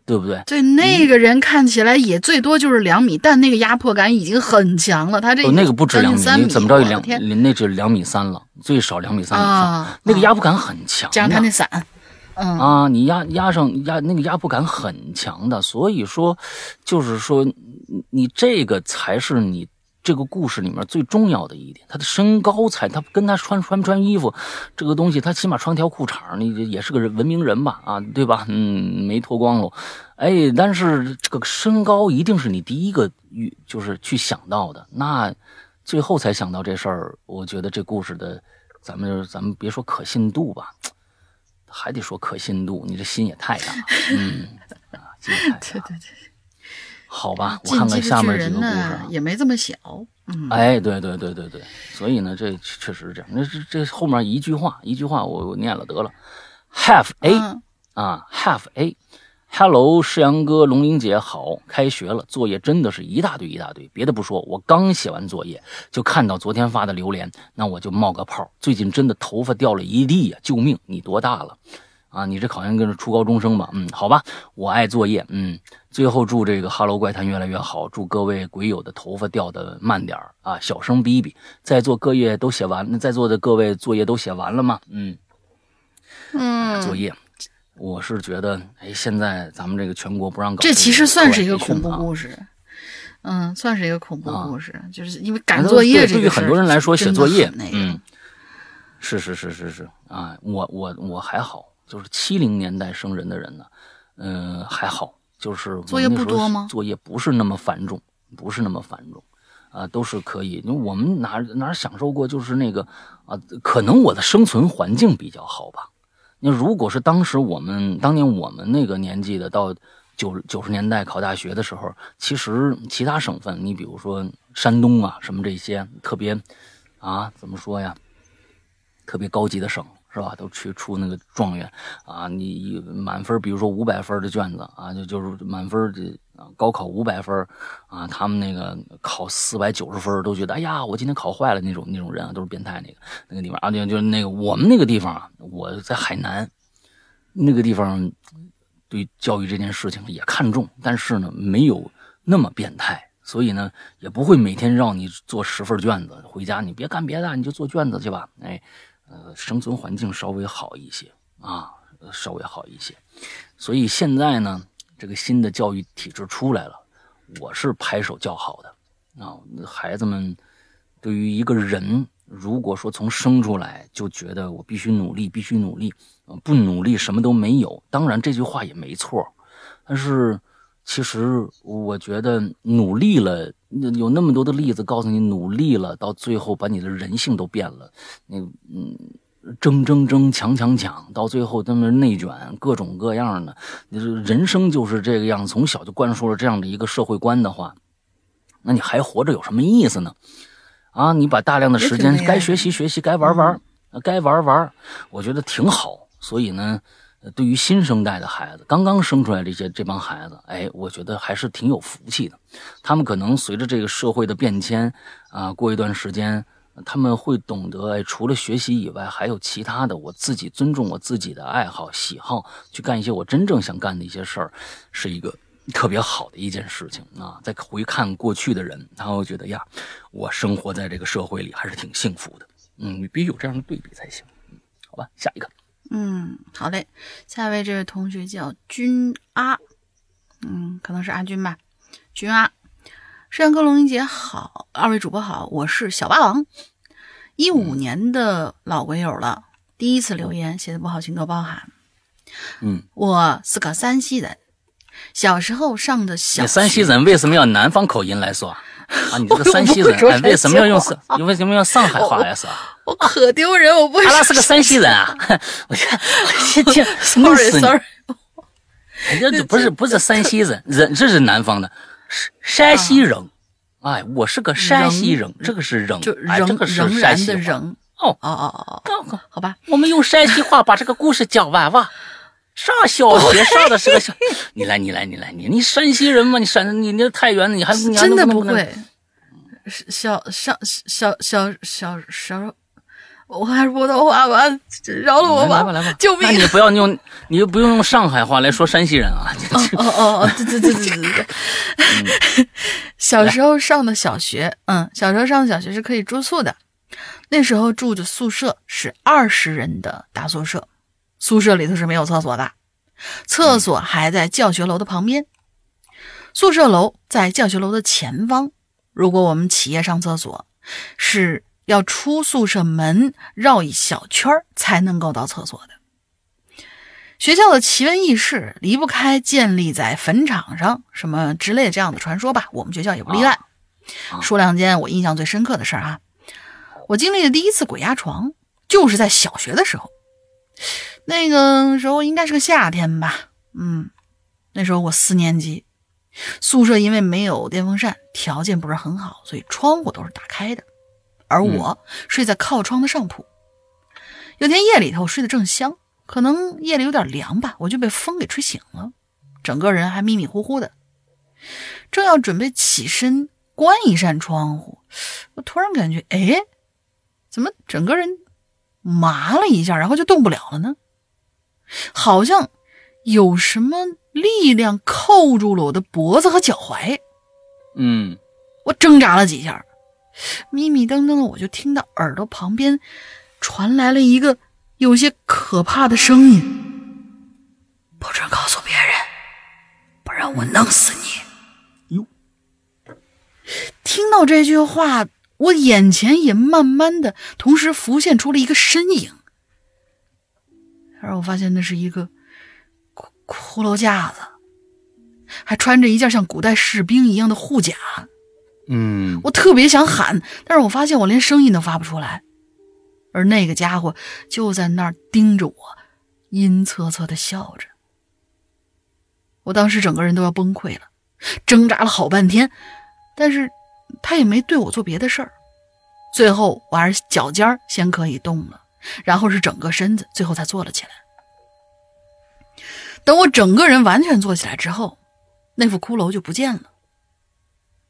对不对？
对，那个人看起来也最多就是两米，但那个压迫感已经很强了。他这
那个不止两米，
你
怎么着也两那只两米三了，最少两米三以上。那个压迫感很强，
加上他那伞。嗯
啊，你压压上压那个压迫感很强的，所以说，就是说，你这个才是你这个故事里面最重要的一点。他的身高才，他跟他穿穿不穿衣服，这个东西他起码穿条裤衩你也是个文明人吧？啊，对吧？嗯，没脱光喽。哎，但是这个身高一定是你第一个遇，就是去想到的。那最后才想到这事儿，我觉得这故事的，咱们咱们别说可信度吧。还得说可信度，你这心也太大，嗯，啊，
对对 对，
好吧，我看看下面几个故事，
也没这么小，嗯，
哎，对对对对对，所以呢，这确实是这样。那这这后面一句话，一句话我我念了得了，Have A 啊，Have A。Hello，世阳哥，龙英姐好，开学了，作业真的是一大堆一大堆。别的不说，我刚写完作业，就看到昨天发的榴莲，那我就冒个泡。最近真的头发掉了一地呀！救命！你多大了？啊，你这考研跟着初高中生吧？嗯，好吧，我爱作业。嗯，最后祝这个 Hello 怪谈越来越好，祝各位鬼友的头发掉的慢点啊，小声逼逼。在座各业都写完，那在座的各位作业都写完了吗？嗯
嗯，
作业。我是觉得，哎，现在咱们这个全国不让搞，
这其实算是一个恐怖故事，嗯，算是一个恐怖故事，就是因为赶作业这
对于很多人来说，写作业，
嗯，
是是是是是啊，我我我还好，就是七零年代生人的人呢，嗯，还好，就是
作业不多吗？
作业不是那么繁重，不是那么繁重，啊，都是可以。因为我们哪哪享受过，就是那个啊，可能我的生存环境比较好吧。那如果是当时我们当年我们那个年纪的，到九九十年代考大学的时候，其实其他省份，你比如说山东啊，什么这些特别啊，怎么说呀，特别高级的省。是吧？都去出那个状元啊！你满分，比如说五百分的卷子啊，就就是满分的高考五百分啊，他们那个考四百九十分都觉得哎呀，我今天考坏了那种那种人啊，都是变态那个那个地方啊，就就是那个我们那个地方啊，我在海南那个地方对教育这件事情也看重，但是呢没有那么变态，所以呢也不会每天让你做十份卷子回家，你别干别的，你就做卷子去吧，哎。呃，生存环境稍微好一些啊，稍微好一些，所以现在呢，这个新的教育体制出来了，我是拍手叫好的啊。孩子们对于一个人，如果说从生出来就觉得我必须努力，必须努力，不努力什么都没有。当然这句话也没错，但是。其实我觉得努力了，有那么多的例子告诉你，努力了到最后把你的人性都变了。那嗯，争争争，抢抢抢，到最后那么内卷，各种各样的。人生就是这个样，从小就灌输了这样的一个社会观的话，那你还活着有什么意思呢？啊，你把大量的时间该学习学习，该玩玩，该玩玩，我觉得挺好。所以呢。对于新生代的孩子，刚刚生出来这些这帮孩子，哎，我觉得还是挺有福气的。他们可能随着这个社会的变迁，啊，过一段时间，他们会懂得，哎，除了学习以外，还有其他的。我自己尊重我自己的爱好、喜好，去干一些我真正想干的一些事儿，是一个特别好的一件事情啊。再回看过去的人，他会觉得呀，我生活在这个社会里还是挺幸福的。嗯，你必须有这样的对比才行。好吧，下一个。
嗯，好嘞。下一位这位同学叫君阿，嗯，可能是阿君吧。君阿，摄像哥龙英姐好，二位主播好，我是小霸王，一五年的老鬼友了，第一次留言，写的不好请多包涵。
嗯，
我是个山西人，小时候上的小。
山西人为什么要南方口音来说？啊，你这个山西人，哎，为什么要用上？为什么要上海话呀？是吧？
我可丢人，我不。
他那是个山西人啊！我天，我天，
sorry，sorry。
这不是不是山西人，人这是南方的，山西人。哎，我是个山西人，这个是人，哎，这个是山西
的
人。
哦哦哦哦，好吧，
我们用山西话把这个故事讲完吧。上小学上的是个小，你来你来你来你你山西人吗？你山你那太原的，你还你
真的不会？小上小小小小，我还是普通话吧，饶了我吧，
来吧来吧，
救命！那
你不要用，你就不用用上海话来说山西人啊！
哦哦哦，对对对对对对。小时候上的小学，嗯，小时候上的小学是可以住宿的，那时候住的宿舍是二十人的大宿舍。宿舍里头是没有厕所的，厕所还在教学楼的旁边。宿舍楼在教学楼的前方。如果我们起夜上厕所，是要出宿舍门绕一小圈才能够到厕所的。学校的奇闻异事离不开建立在坟场上什么之类这样的传说吧。我们学校也不例外。说两件我印象最深刻的事儿啊。我经历的第一次鬼压床，就是在小学的时候。那个时候应该是个夏天吧，嗯，那时候我四年级，宿舍因为没有电风扇，条件不是很好，所以窗户都是打开的，而我睡在靠窗的上铺。有天夜里头睡得正香，可能夜里有点凉吧，我就被风给吹醒了，整个人还迷迷糊糊的，正要准备起身关一扇窗户，我突然感觉，哎，怎么整个人麻了一下，然后就动不了了呢？好像有什么力量扣住了我的脖子和脚踝。
嗯，
我挣扎了几下，迷迷瞪瞪的，我就听到耳朵旁边传来了一个有些可怕的声音：“不准告诉别人，不然我弄死你！”
哟，
听到这句话，我眼前也慢慢的同时浮现出了一个身影。然后我发现那是一个骷骷髅架子，还穿着一件像古代士兵一样的护甲，
嗯，
我特别想喊，但是我发现我连声音都发不出来，而那个家伙就在那儿盯着我，阴恻恻的笑着。我当时整个人都要崩溃了，挣扎了好半天，但是他也没对我做别的事儿。最后我还是脚尖儿先可以动了，然后是整个身子，最后才坐了起来。等我整个人完全坐起来之后，那副骷髅就不见了。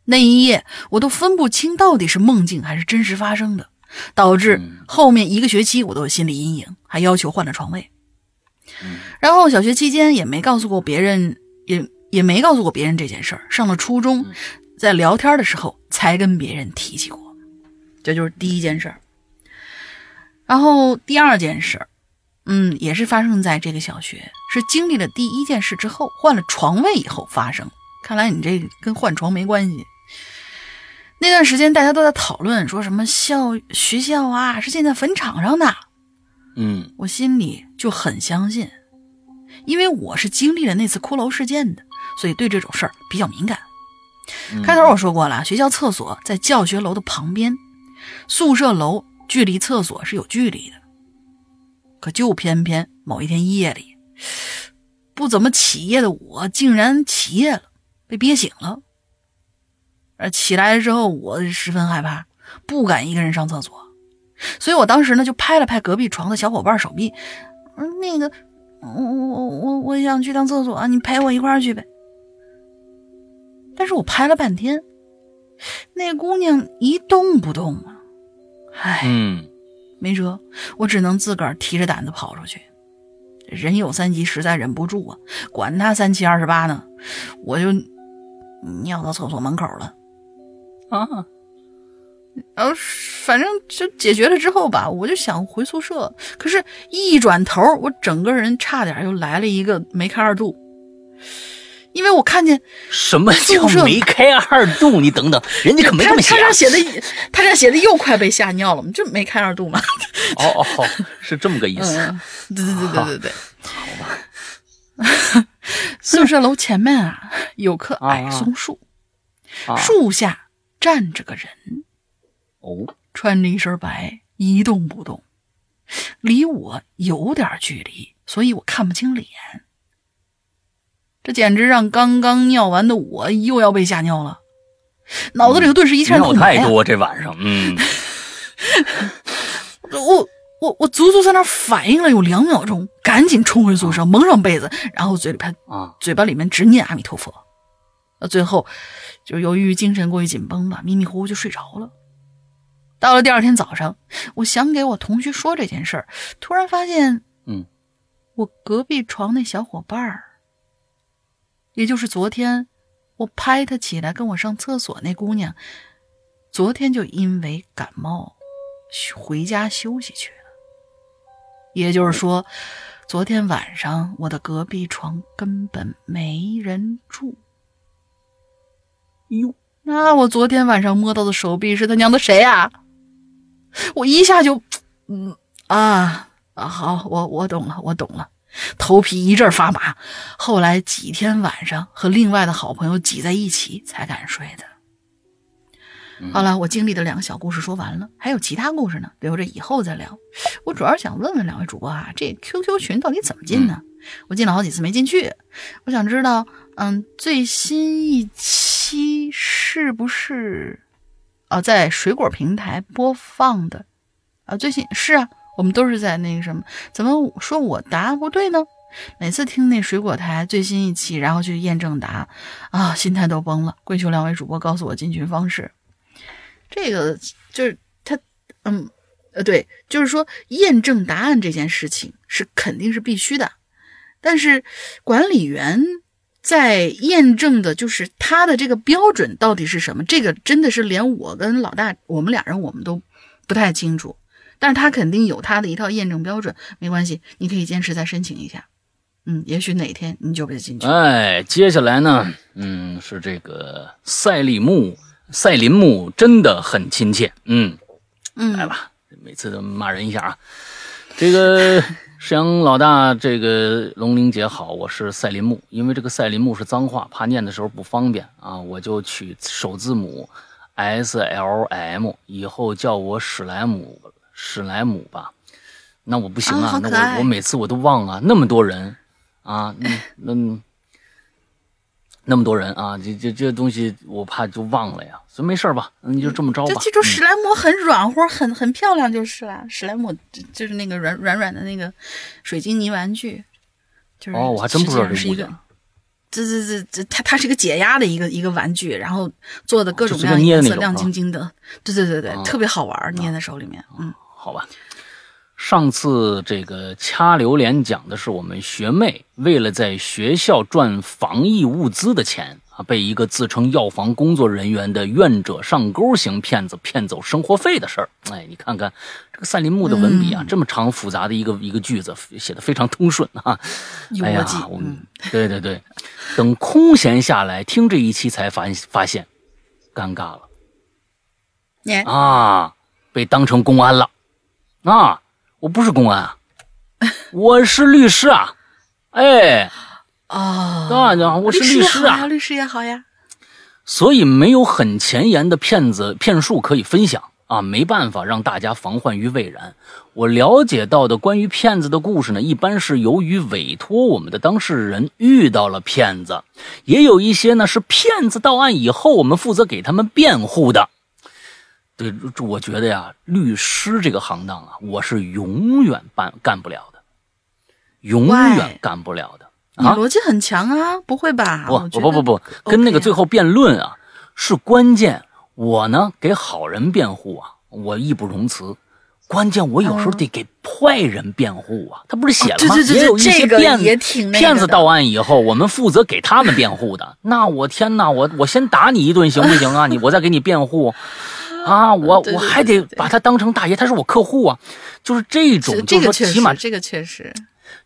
那一夜我都分不清到底是梦境还是真实发生的，导致后面一个学期我都有心理阴影，还要求换了床位。然后小学期间也没告诉过别人，也也没告诉过别人这件事儿。上了初中，在聊天的时候才跟别人提起过。这就是第一件事儿。然后第二件事儿，嗯，也是发生在这个小学，是经历了第一件事之后换了床位以后发生。看来你这跟换床没关系。那段时间大家都在讨论，说什么校学校啊是建在坟场上的，
嗯
我心里就很相信，因为我是经历了那次骷髅事件的，所以对这种事儿比较敏感。开头我说过了，学校厕所在教学楼的旁边，宿舍楼距离厕所是有距离的。可就偏偏某一天夜里，不怎么起夜的我竟然起夜了，被憋醒了。而起来之后，我十分害怕，不敢一个人上厕所，所以我当时呢就拍了拍隔壁床的小伙伴手臂，嗯，那个，我我我我想去趟厕所，你陪我一块儿去呗。但是我拍了半天，那姑娘一动不动啊，唉，
嗯
没辙，我只能自个儿提着胆子跑出去。人有三急，实在忍不住啊，管他三七二十八呢，我就尿到厕所门口了。
啊，
然后反正就解决了之后吧，我就想回宿舍，可是，一转头，我整个人差点又来了一个梅开二度，因为我看见
什么叫
宿舍
梅开二度？你等等，人家可没
他
这么写啊。
他这写的，他这写的又快被吓尿了嘛，就梅开二度吗。
哦 哦，哦是这么个意思。
嗯，对对对对对对，好吧。宿舍楼前面啊有棵矮松树，
啊
树下站着个人，
哦，
穿着一身白，一动不动，离我有点距离，所以我看不清脸。这简直让刚刚尿完的我又要被吓尿了，脑子里头顿时一片
尿
空白啊！
太多，这晚上，嗯，
我我我足足在那儿反应了有两秒钟，赶紧冲回宿舍，蒙上被子，然后嘴里边
啊，
嘴巴里面直念阿弥陀佛。呃，最后就由于精神过于紧绷吧，迷迷糊糊就睡着了。到了第二天早上，我想给我同学说这件事儿，突然发现，
嗯，
我隔壁床那小伙伴儿，也就是昨天我拍她起来跟我上厕所那姑娘，昨天就因为感冒回家休息去了。也就是说，昨天晚上我的隔壁床根本没人住。
哟，
那我昨天晚上摸到的手臂是他娘的谁啊？我一下就，嗯啊啊，好，我我懂了，我懂了，头皮一阵发麻。后来几天晚上和另外的好朋友挤在一起才敢睡的。好了，我经历的两个小故事说完了，还有其他故事呢，留着以后再聊。我主要是想问问两位主播啊，这 QQ 群到底怎么进呢？我进了好几次没进去，我想知道，嗯，最新一期是不是啊在水果平台播放的？啊，最新是啊，我们都是在那个什么，怎么说我答案不对呢？每次听那水果台最新一期，然后去验证答啊，心态都崩了。跪求两位主播告诉我进群方式。这个就是他，嗯，呃，对，就是说验证答案这件事情是肯定是必须的，但是管理员在验证的就是他的这个标准到底是什么，这个真的是连我跟老大我们俩人我们都不太清楚，但是他肯定有他的一套验证标准，没关系，你可以坚持再申请一下，嗯，也许哪天你就被进去。
哎，接下来呢，嗯，是这个赛利木，赛林木真的很亲切，嗯，
嗯，
来吧，每次都骂人一下啊。这个 石阳老大，这个龙玲姐好，我是赛林木，因为这个赛林木是脏话，怕念的时候不方便啊，我就取首字母 S L M，以后叫我史莱姆史莱姆吧。那我不行啊，那我我每次我都忘啊，那么多人啊，那 那那么多人啊，这这这东西我怕就忘了呀，所以没事吧，你就这么着吧。
就记住史莱姆很软和，很很漂亮就是了。史莱姆就是那个软软软的那个水晶泥玩具，就是
哦，我还真不知道这
是一个。这这这这，它它是一个解压的一个一个玩具，然后做的各种各样颜色亮晶晶的，对对对对，特别好玩，捏在手里面，嗯，
好吧。上次这个掐榴莲讲的是我们学妹为了在学校赚防疫物资的钱啊，被一个自称药房工作人员的愿者上钩型骗子骗走生活费的事儿。哎，你看看这个赛林木的文笔啊，这么长复杂的一个一个句子写的非常通顺啊。哎呀，我们对对对，等空闲下来听这一期才发发现，尴尬了。啊，被当成公安了啊。我不是公安，我是律师啊！哎，
啊，
大家好，我是律师啊，
律师也好呀。
所以没有很前沿的骗子骗术可以分享啊，没办法让大家防患于未然。我了解到的关于骗子的故事呢，一般是由于委托我们的当事人遇到了骗子，也有一些呢是骗子到案以后，我们负责给他们辩护的。对，我觉得呀，律师这个行当啊，我是永远办干不了的，永远干不了的。
啊逻辑很强啊，不会吧？
不不不不不，跟那个最后辩论啊是关键。我呢给好人辩护啊，我义不容辞。关键我有时候得给坏人辩护啊。他不是写了吗？
也
有一些骗
子
骗子到案以后，我们负责给他们辩护的。那我天哪，我我先打你一顿行不行啊？你我再给你辩护。啊，我我还得把他当成大爷，他是我客户啊，就是这种，
这个
起码
这个确实，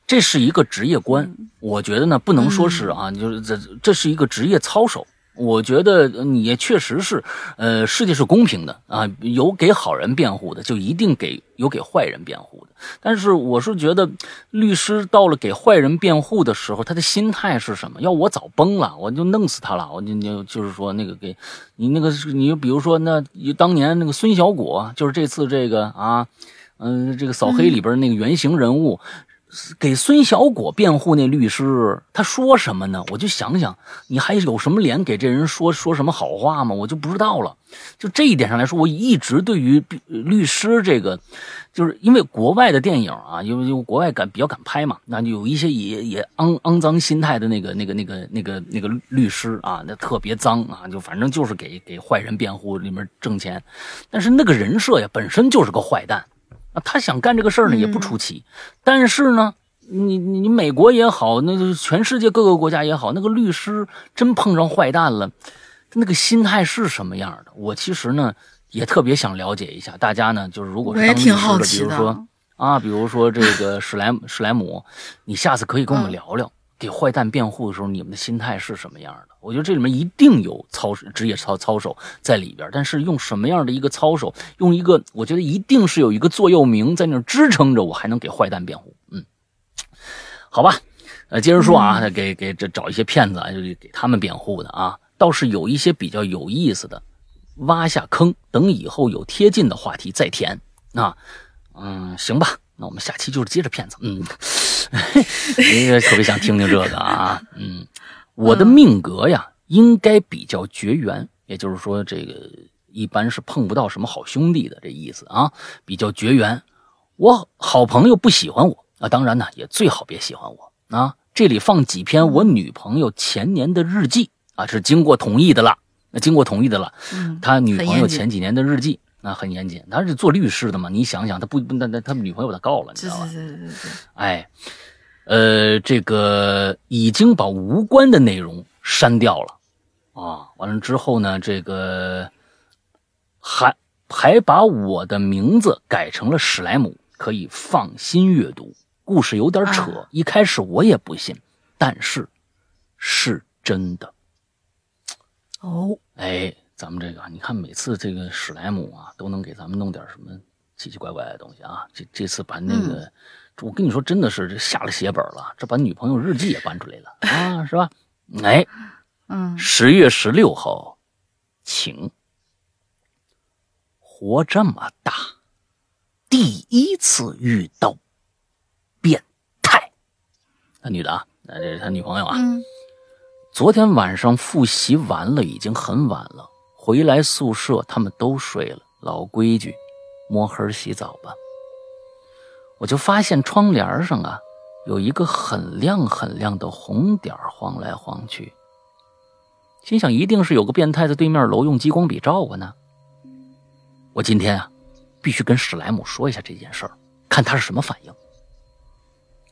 这是一个职业观，我觉得呢，不能说是啊，就是这这是一个职业操守。我觉得你也确实是，呃，世界是公平的啊，有给好人辩护的，就一定给有给坏人辩护的。但是我是觉得，律师到了给坏人辩护的时候，他的心态是什么？要我早崩了，我就弄死他了，我就就就是说那个给，你那个你比如说那当年那个孙小果，就是这次这个啊，嗯，这个扫黑里边那个原型人物。给孙小果辩护那律师，他说什么呢？我就想想，你还有什么脸给这人说说什么好话吗？我就不知道了。就这一点上来说，我一直对于律师这个，就是因为国外的电影啊，因为因为国外敢比较敢拍嘛，那就有一些也也肮肮脏心态的那个那个那个那个那个律师啊，那特别脏啊，就反正就是给给坏人辩护里面挣钱，但是那个人设呀，本身就是个坏蛋。啊，他想干这个事儿呢，也不出奇。但是呢，你你美国也好，那全世界各个国家也好，那个律师真碰上坏蛋了，那个心态是什么样的？我其实呢，也特别想了解一下。大家呢，就是如果是当律师的，比如说啊，比如说这个 史莱史莱姆，你下次可以跟我们聊聊。给坏蛋辩护的时候，你们的心态是什么样的？我觉得这里面一定有操职业操操守在里边，但是用什么样的一个操守？用一个，我觉得一定是有一个座右铭在那支撑着，我还能给坏蛋辩护。嗯，好吧，呃，接着说啊，给给这找一些骗子啊，就给他们辩护的啊，倒是有一些比较有意思的，挖下坑，等以后有贴近的话题再填啊。嗯，行吧，那我们下期就是接着骗子。嗯。我特别想听听这个啊，嗯，我的命格呀，应该比较绝缘，也就是说，这个一般是碰不到什么好兄弟的这意思啊，比较绝缘。我好朋友不喜欢我啊，当然呢，也最好别喜欢我啊。这里放几篇我女朋友前年的日记啊，是经过同意的了，那经过同意的了，他女朋友前几年的日记。那很严谨，他是做律师的嘛？你想想，他不那那他女朋友把他告了，你知道吧？哎，呃，这个已经把无关的内容删掉了啊。完了之后呢，这个还还把我的名字改成了史莱姆，可以放心阅读。故事有点扯，一开始我也不信，但是是真的。
哦，
哎。咱们这个，你看每次这个史莱姆啊，都能给咱们弄点什么奇奇怪怪的东西啊。这这次把那个，我跟你说，真的是这下了血本了，这把女朋友日记也搬出来了啊，是吧？哎，
嗯，
十月十六号，晴，活这么大，第一次遇到变态。那女的啊，那这是他女朋友啊。
嗯
昨天晚上复习完了，已经很晚了。回来宿舍，他们都睡了，老规矩，摸黑洗澡吧。我就发现窗帘上啊，有一个很亮很亮的红点晃来晃去。心想，一定是有个变态在对面楼用激光笔照我呢。我今天啊，必须跟史莱姆说一下这件事儿，看他是什么反应。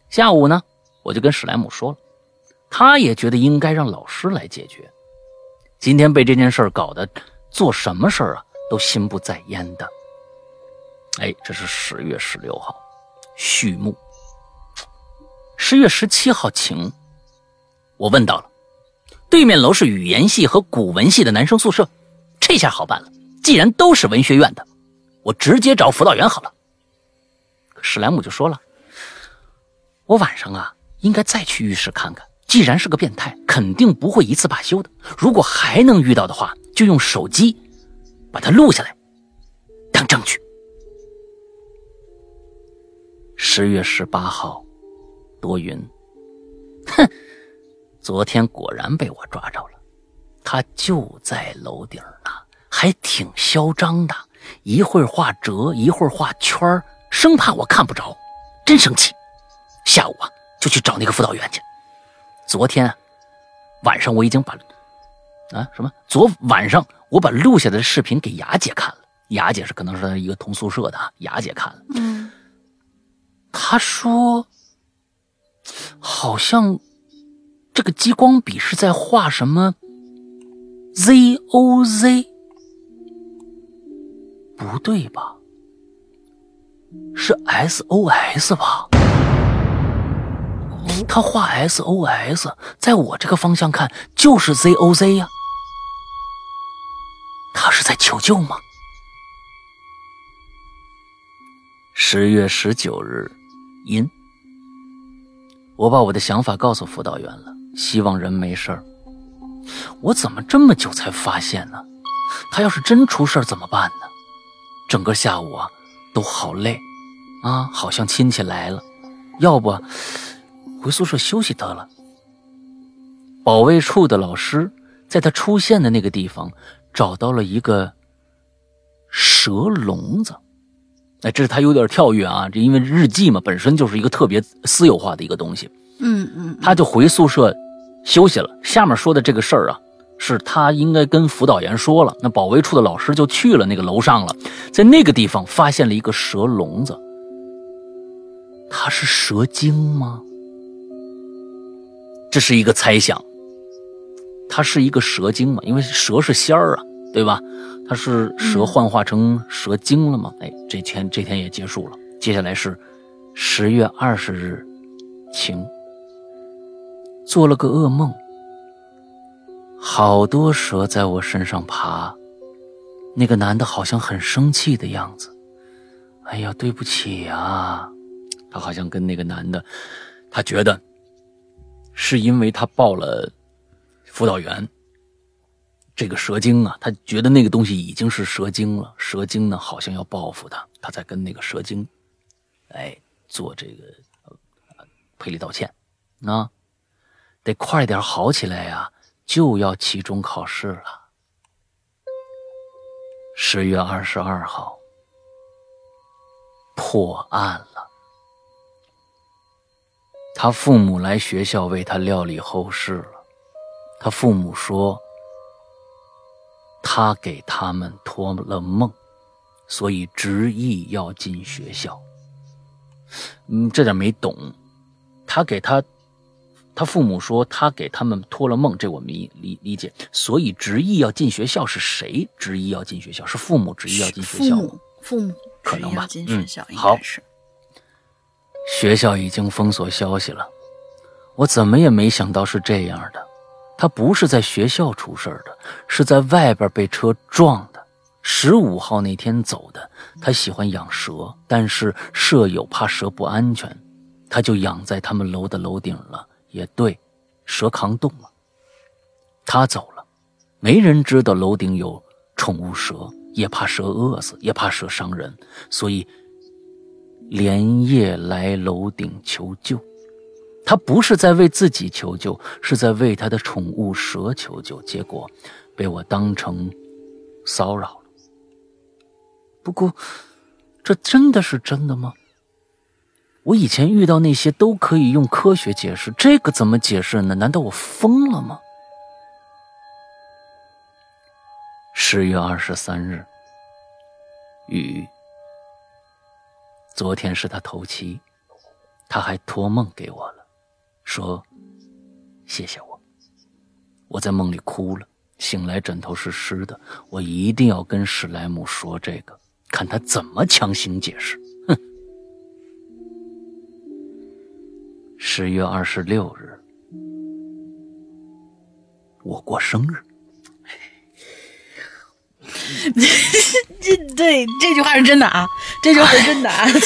下午呢，我就跟史莱姆说了。他也觉得应该让老师来解决。今天被这件事搞得，做什么事儿啊都心不在焉的。哎，这是十月十六号，序幕。十月十七号晴，我问到了，对面楼是语言系和古文系的男生宿舍，这下好办了。既然都是文学院的，我直接找辅导员好了。史莱姆就说了，我晚上啊应该再去浴室看看。既然是个变态，肯定不会一次罢休的。如果还能遇到的话，就用手机把它录下来，当证据。十月十八号，多云。哼，昨天果然被我抓着了，他就在楼顶呢，还挺嚣张的，一会儿画折，一会儿画圈生怕我看不着，真生气。下午啊，就去找那个辅导员去。昨天晚上我已经把啊什么？昨晚上我把录下的视频给雅姐看了，雅姐是可能是一个同宿舍的啊，雅姐看了，
嗯，
他说好像这个激光笔是在画什么 Z O Z，不对吧？是 S O S 吧？他画 SOS，在我这个方向看就是 ZOZ 呀。他是在求救吗？十月十九日，阴。我把我的想法告诉辅导员了，希望人没事儿。我怎么这么久才发现呢？他要是真出事怎么办呢？整个下午啊，都好累，啊，好像亲戚来了，要不。回宿舍休息得了。保卫处的老师在他出现的那个地方找到了一个蛇笼子。哎，这是他有点跳跃啊，这因为日记嘛，本身就是一个特别私有化的一个东西。
嗯嗯，
他就回宿舍休息了。下面说的这个事儿啊，是他应该跟辅导员说了。那保卫处的老师就去了那个楼上了，在那个地方发现了一个蛇笼子。它是蛇精吗？这是一个猜想，它是一个蛇精嘛？因为蛇是仙儿啊，对吧？他是蛇幻化成蛇精了吗？哎，这天这天也结束了。接下来是十月二十日，晴。做了个噩梦，好多蛇在我身上爬，那个男的好像很生气的样子。哎呀，对不起呀，他好像跟那个男的，他觉得。是因为他报了辅导员，这个蛇精啊，他觉得那个东西已经是蛇精了，蛇精呢好像要报复他，他在跟那个蛇精，哎，做这个赔礼道歉，啊，得快点好起来呀，就要期中考试了。十月二十二号，破案了。他父母来学校为他料理后事了。他父母说，他给他们托了梦，所以执意要进学校。嗯，这点没懂。他给他，他父母说他给他们托了梦，这我们理理解。所以执意要进学校是谁执意要进学校？是父母执意要进学校？
父母，父母
可能吧？
嗯，
好。学校已经封锁消息了，我怎么也没想到是这样的。他不是在学校出事的，是在外边被车撞的。十五号那天走的。他喜欢养蛇，但是舍友怕蛇不安全，他就养在他们楼的楼顶了。也对，蛇扛冻了。他走了，没人知道楼顶有宠物蛇，也怕蛇饿死，也怕蛇伤人，所以连夜来楼顶求救。他不是在为自己求救，是在为他的宠物蛇求救。结果被我当成骚扰了。不过，这真的是真的吗？我以前遇到那些都可以用科学解释，这个怎么解释呢？难道我疯了吗？十月二十三日，雨。昨天是他头七，他还托梦给我了，说谢谢我。我在梦里哭了，醒来枕头是湿的。我一定要跟史莱姆说这个，看他怎么强行解释。哼十月二十六日，我过生日。
这对这句话是真的啊，这句话是真的啊。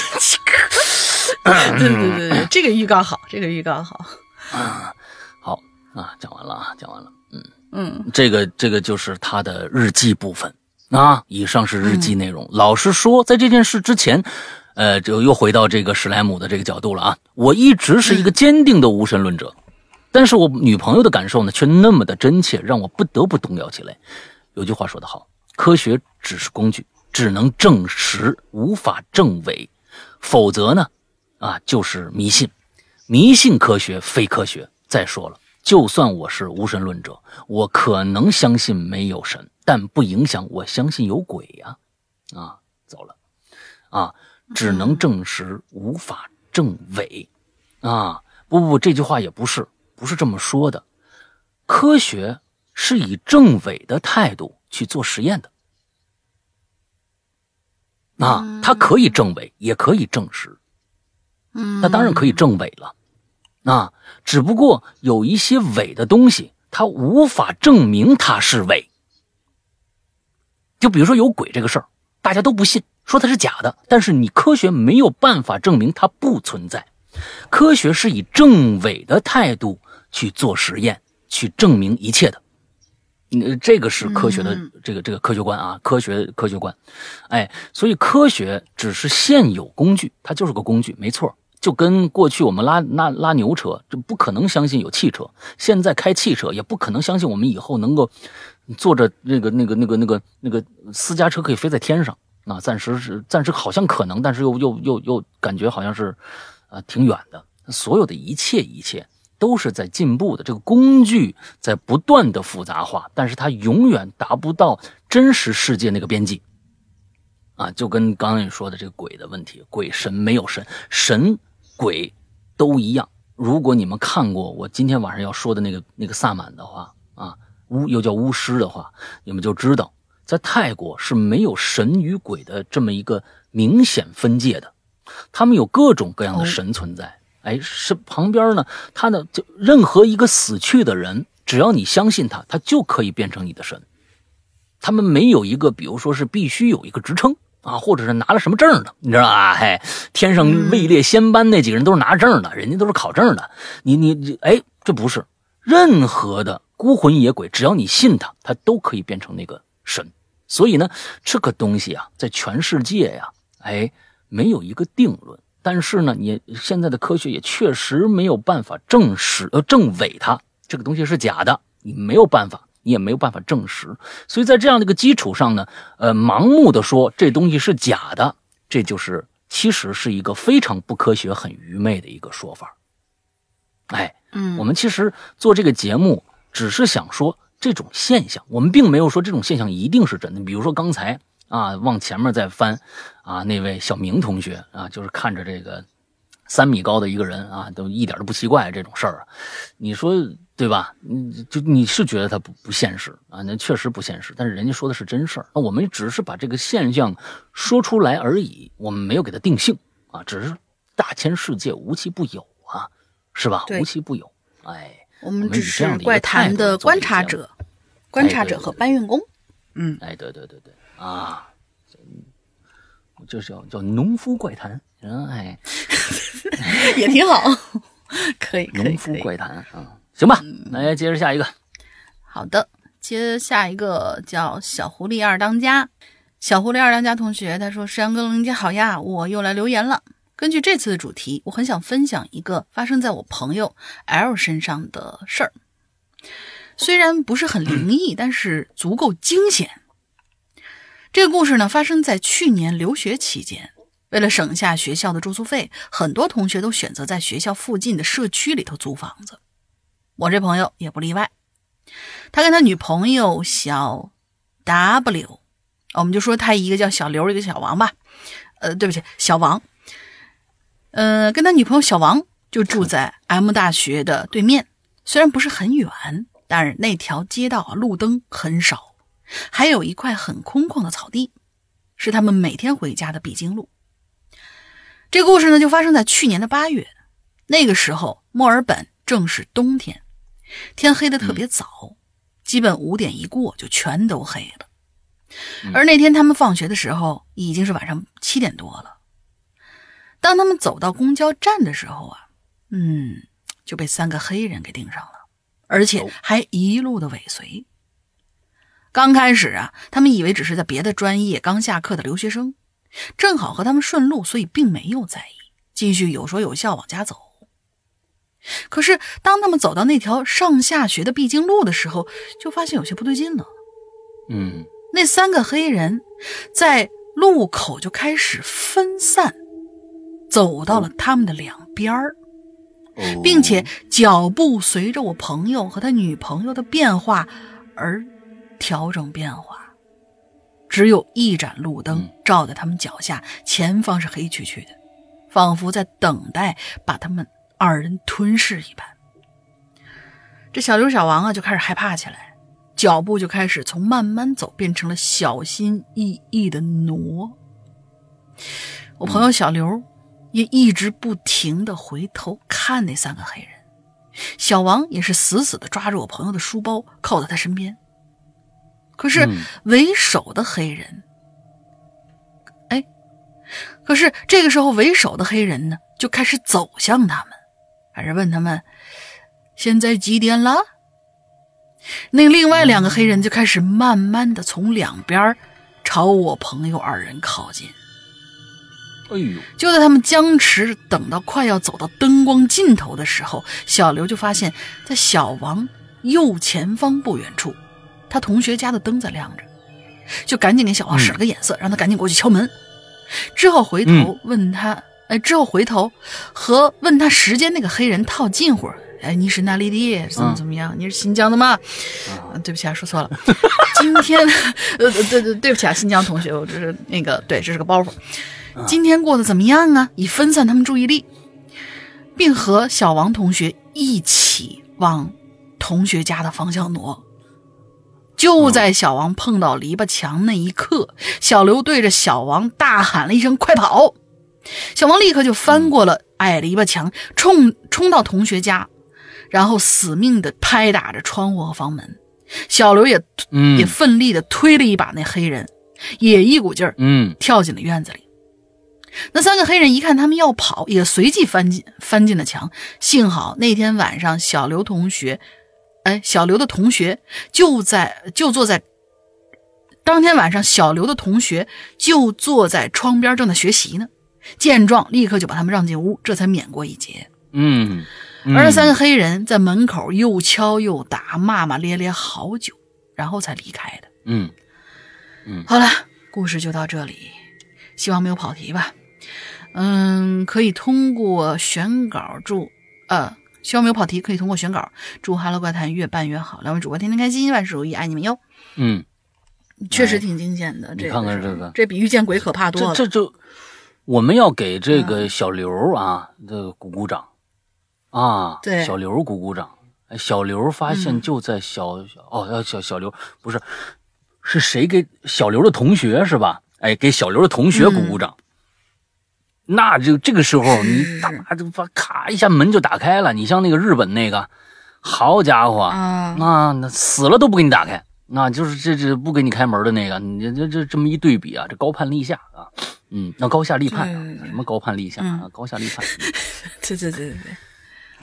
对对对对，这个预告好，这个预告好。
啊，好啊，讲完了啊，讲完了。嗯
嗯，
这个这个就是他的日记部分啊。以上是日记内容。老实说，在这件事之前。呃，就又回到这个史莱姆的这个角度了啊！我一直是一个坚定的无神论者，但是我女朋友的感受呢，却那么的真切，让我不得不动摇起来。有句话说得好，科学只是工具，只能证实，无法证伪，否则呢，啊，就是迷信，迷信科学非科学。再说了，就算我是无神论者，我可能相信没有神，但不影响我相信有鬼呀！啊，走了，啊。只能证实，无法证伪，啊！不不，这句话也不是，不是这么说的。科学是以证伪的态度去做实验的，啊，它可以证伪，也可以证实，
嗯，
那当然可以证伪了，啊，只不过有一些伪的东西，它无法证明它是伪。就比如说有鬼这个事儿，大家都不信。说它是假的，但是你科学没有办法证明它不存在。科学是以证伪的态度去做实验，去证明一切的。呃，这个是科学的这个这个科学观啊，科学科学观。哎，所以科学只是现有工具，它就是个工具，没错。就跟过去我们拉拉拉牛车，这不可能相信有汽车。现在开汽车，也不可能相信我们以后能够坐着那个那个那个那个那个私家车可以飞在天上。啊，暂时是暂时好像可能，但是又又又又感觉好像是，呃，挺远的。所有的一切一切都是在进步的，这个工具在不断的复杂化，但是它永远达不到真实世界那个边际。啊，就跟刚刚你说的这个鬼的问题，鬼神没有神，神鬼都一样。如果你们看过我今天晚上要说的那个那个萨满的话啊，巫又叫巫师的话，你们就知道。在泰国是没有神与鬼的这么一个明显分界的，他们有各种各样的神存在。哎，是旁边呢，他的就任何一个死去的人，只要你相信他，他就可以变成你的神。他们没有一个，比如说是必须有一个职称啊，或者是拿了什么证的，你知道啊？嘿，天上位列仙班那几个人都是拿证的，人家都是考证的。你你你，哎，这不是任何的孤魂野鬼，只要你信他，他都可以变成那个。神，所以呢，这个东西啊，在全世界呀，哎，没有一个定论。但是呢，你现在的科学也确实没有办法证实呃证伪它这个东西是假的，你没有办法，你也没有办法证实。所以在这样的一个基础上呢，呃，盲目的说这东西是假的，这就是其实是一个非常不科学、很愚昧的一个说法。哎，
嗯，
我们其实做这个节目，只是想说。这种现象，我们并没有说这种现象一定是真的。比如说刚才啊，往前面再翻，啊，那位小明同学啊，就是看着这个三米高的一个人啊，都一点都不奇怪这种事儿啊。你说对吧？你就你是觉得它不不现实啊？那确实不现实。但是人家说的是真事儿，那我们只是把这个现象说出来而已，我们没有给它定性啊，只是大千世界无奇不有啊，是吧？无奇不有，哎。
我们只是怪谈的观察者，观察者和搬运工。嗯，
哎，对对对对啊，就是叫叫农夫怪谈，嗯，哎，
也挺好，可以，
农夫怪谈啊，行吧，来接着下一个。
好的，接下一个叫小狐狸二当家。小狐狸二当家同学他说：“石阳哥，龙姐好呀，我又来留言了。根据这次的主题，我很想分享一个发生在我朋友 L 身上的事儿。虽然不是很灵异，但是足够惊险。这个故事呢，发生在去年留学期间。为了省下学校的住宿费，很多同学都选择在学校附近的社区里头租房子。我这朋友也不例外。他跟他女朋友小 W，我们就说他一个叫小刘，一个小王吧。呃，对不起，小王。呃，跟他女朋友小王就住在 M 大学的对面，虽然不是很远，但是那条街道啊路灯很少，还有一块很空旷的草地，是他们每天回家的必经路。这故事呢，就发生在去年的八月。那个时候，墨尔本正是冬天，天黑的特别早，基本五点一过就全都黑了。而那天他们放学的时候，已经是晚上七点多了。当他们走到公交站的时候啊，嗯，就被三个黑人给盯上了，而且还一路的尾随。刚开始啊，他们以为只是在别的专业刚下课的留学生。正好和他们顺路，所以并没有在意，继续有说有笑往家走。可是当他们走到那条上下学的必经路的时候，就发现有些不对劲了。
嗯，
那三个黑人在路口就开始分散，走到了他们的两边儿，并且脚步随着我朋友和他女朋友的变化而调整变化。只有一盏路灯照在他们脚下，前方是黑黢黢的，仿佛在等待把他们二人吞噬一般。这小刘、小王啊，就开始害怕起来，脚步就开始从慢慢走变成了小心翼翼的挪。我朋友小刘也一直不停的回头看那三个黑人，小王也是死死的抓着我朋友的书包，靠在他身边。可是为首的黑人，哎，可是这个时候为首的黑人呢，就开始走向他们，还是问他们现在几点了？那另外两个黑人就开始慢慢的从两边朝我朋友二人靠近。
哎呦！
就在他们僵持等到快要走到灯光尽头的时候，小刘就发现，在小王右前方不远处。他同学家的灯在亮着，就赶紧给小王使了个眼色，让他赶紧过去敲门。之后回头问他，哎，之后回头和问他时间那个黑人套近乎，哎，你是哪里的？怎么怎么样？你是新疆的吗？对不起啊，说错了。今天，呃，对对对不起啊，新疆同学，我这是那个，对，这是个包袱。今天过得怎么样啊？以分散他们注意力，并和小王同学一起往同学家的方向挪。就在小王碰到篱笆墙那一刻，小刘对着小王大喊了一声：“快跑！”小王立刻就翻过了矮篱笆墙，冲冲到同学家，然后死命的拍打着窗户和房门。小刘也也奋力的推了一把那黑人，也一股劲儿
嗯
跳进了院子里。那三个黑人一看他们要跑，也随即翻进翻进了墙。幸好那天晚上小刘同学。哎，小刘的同学就在就坐在当天晚上，小刘的同学就坐在窗边正在学习呢。见状，立刻就把他们让进屋，这才免过一劫。
嗯，
而那三个黑人在门口又敲又打，骂骂咧咧好久，然后才离开的。
嗯嗯，
好了，故事就到这里，希望没有跑题吧。嗯，可以通过选稿祝呃。希望没有跑题，可以通过选稿。祝《哈喽怪谈》越办越好，两位主播天天开心，万事如意，爱你们哟。
嗯，
确实挺惊险的。
你看看这个，
这比遇见鬼可怕多
了。这这就我们要给这个小刘啊，这个鼓鼓掌啊。
对，
小刘鼓鼓掌。小刘发现就在小小哦，小小刘不是是谁给小刘的同学是吧？哎，给小刘的同学鼓鼓掌。那就这个时候，你大妈就把咔一下门就打开了。你像那个日本那个，好家伙，那那死了都不给你打开，那就是这这不给你开门的那个。你这这这么一对比啊，这高判立下啊，嗯，那高下立判啊，什么高判立下啊，高下立判。
对对对对对，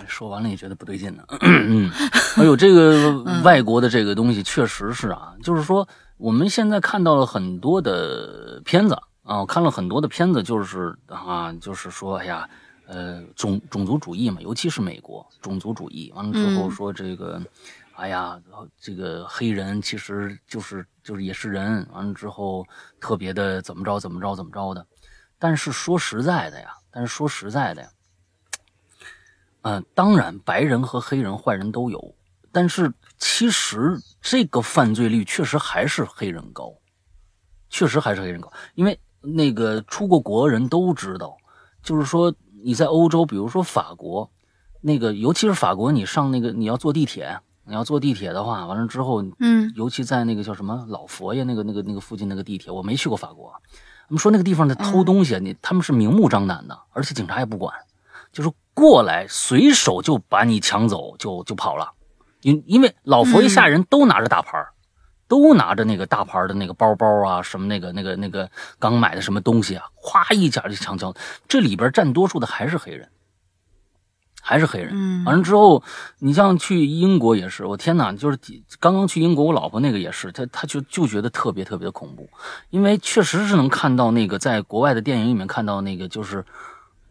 说完了也觉得不对劲呢。嗯，哎呦，这个外国的这个东西确实是啊，就是说我们现在看到了很多的片子啊，我看了很多的片子，就是啊，就是说，哎呀，呃，种种族主义嘛，尤其是美国种族主义，完了之后说这个，哎呀，这个黑人其实就是就是也是人，完了之后特别的怎么着怎么着怎么着的。但是说实在的呀，但是说实在的呀，嗯，当然白人和黑人坏人都有，但是其实这个犯罪率确实还是黑人高，确实还是黑人高，因为那个出过国人都知道，就是说你在欧洲，比如说法国，那个尤其是法国，你上那个你要坐地铁，你要坐地铁的话，完了之后，
嗯，
尤其在那个叫什么老佛爷那个那个那个附近那个地铁，我没去过法国。他们说那个地方在偷东西，你他们是明目张胆的，而且警察也不管，就是过来随手就把你抢走，就就跑了。因因为老佛爷下人都拿着大牌都拿着那个大牌的那个包包啊，什么那个那个那个刚买的什么东西啊，哗一下就抢走。这里边占多数的还是黑人。还是黑人，完了之后，你像去英国也是，我天哪，就是刚刚去英国，我老婆那个也是，她她就就觉得特别特别的恐怖，因为确实是能看到那个在国外的电影里面看到那个就是。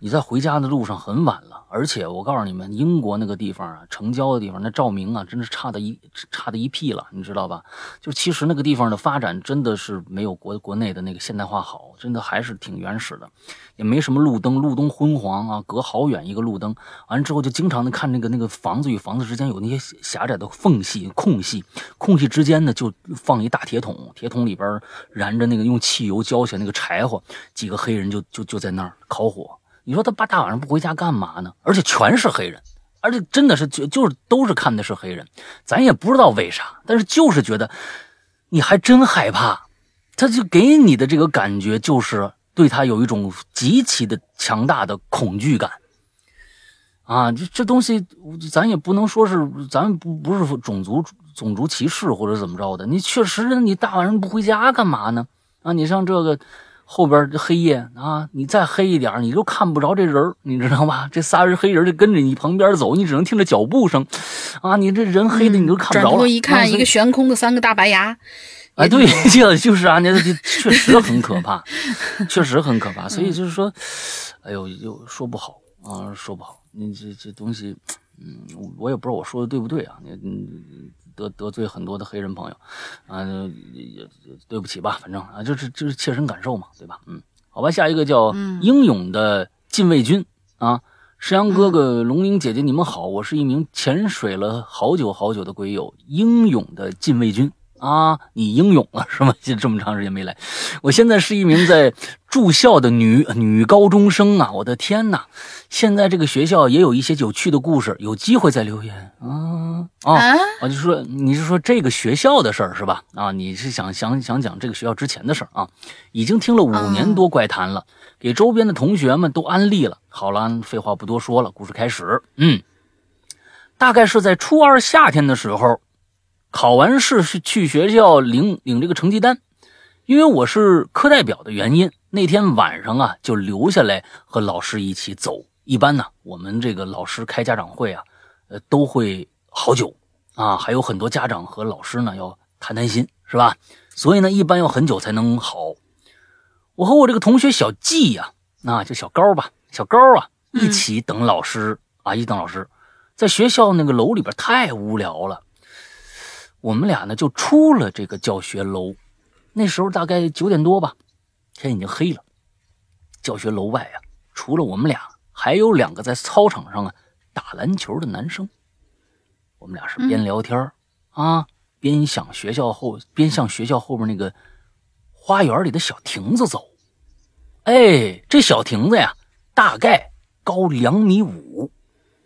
你在回家的路上很晚了，而且我告诉你们，英国那个地方啊，城郊的地方，那照明啊，真是差的一差的一屁了，你知道吧？就其实那个地方的发展真的是没有国国内的那个现代化好，真的还是挺原始的，也没什么路灯，路灯昏黄啊，隔好远一个路灯，完了之后就经常的看那个那个房子与房子之间有那些狭窄的缝隙空隙，空隙之间呢就放一大铁桶，铁桶里边燃着那个用汽油浇起来那个柴火，几个黑人就就就在那儿烤火。你说他爸大晚上不回家干嘛呢？而且全是黑人，而且真的是就就是都是看的是黑人，咱也不知道为啥，但是就是觉得你还真害怕，他就给你的这个感觉就是对他有一种极其的强大的恐惧感啊！这这东西咱也不能说是咱不不是种族种族歧视或者怎么着的，你确实你大晚上不回家干嘛呢？啊，你像这个。后边这黑夜啊，你再黑一点，你都看不着这人你知道吧？这仨人黑人就跟着你旁边走，你只能听着脚步声，啊，你这人黑的你都看不着了。
转头一看，一个悬空的三个大白牙。
哎，对，这 就是啊，那这 确实很可怕，确实很可怕。所以就是说，哎呦，又说不好啊，说不好。你这这东西，嗯，我也不知道我说的对不对啊？你你。得得罪很多的黑人朋友，啊，也也对不起吧，反正啊，就是就是切身感受嘛，对吧？嗯，好吧，下一个叫英勇的禁卫军啊，石阳哥哥、龙玲姐姐，你们好，我是一名潜水了好久好久的鬼友，英勇的禁卫军。啊，你英勇了是吗？这这么长时间没来，我现在是一名在住校的女女高中生啊！我的天哪，现在这个学校也有一些有趣的故事，有机会再留言啊啊！我就说你是说这个学校的事儿是吧？啊，你是想想想讲这个学校之前的事儿啊？已经听了五年多怪谈了，给周边的同学们都安利了。好了，废话不多说了，故事开始。嗯，大概是在初二夏天的时候。考完试是去学校领领这个成绩单，因为我是课代表的原因，那天晚上啊就留下来和老师一起走。一般呢，我们这个老师开家长会啊，呃都会好久啊，还有很多家长和老师呢要谈谈心，是吧？所以呢，一般要很久才能好。我和我这个同学小季呀，那就小高吧，小高啊，一起等老师啊，一等老师，在学校那个楼里边太无聊了。我们俩呢就出了这个教学楼，那时候大概九点多吧，天已经黑了。教学楼外啊，除了我们俩，还有两个在操场上啊打篮球的男生。我们俩是边聊天啊，边向学校后边向学校后边那个花园里的小亭子走。哎，这小亭子呀，大概高两米五。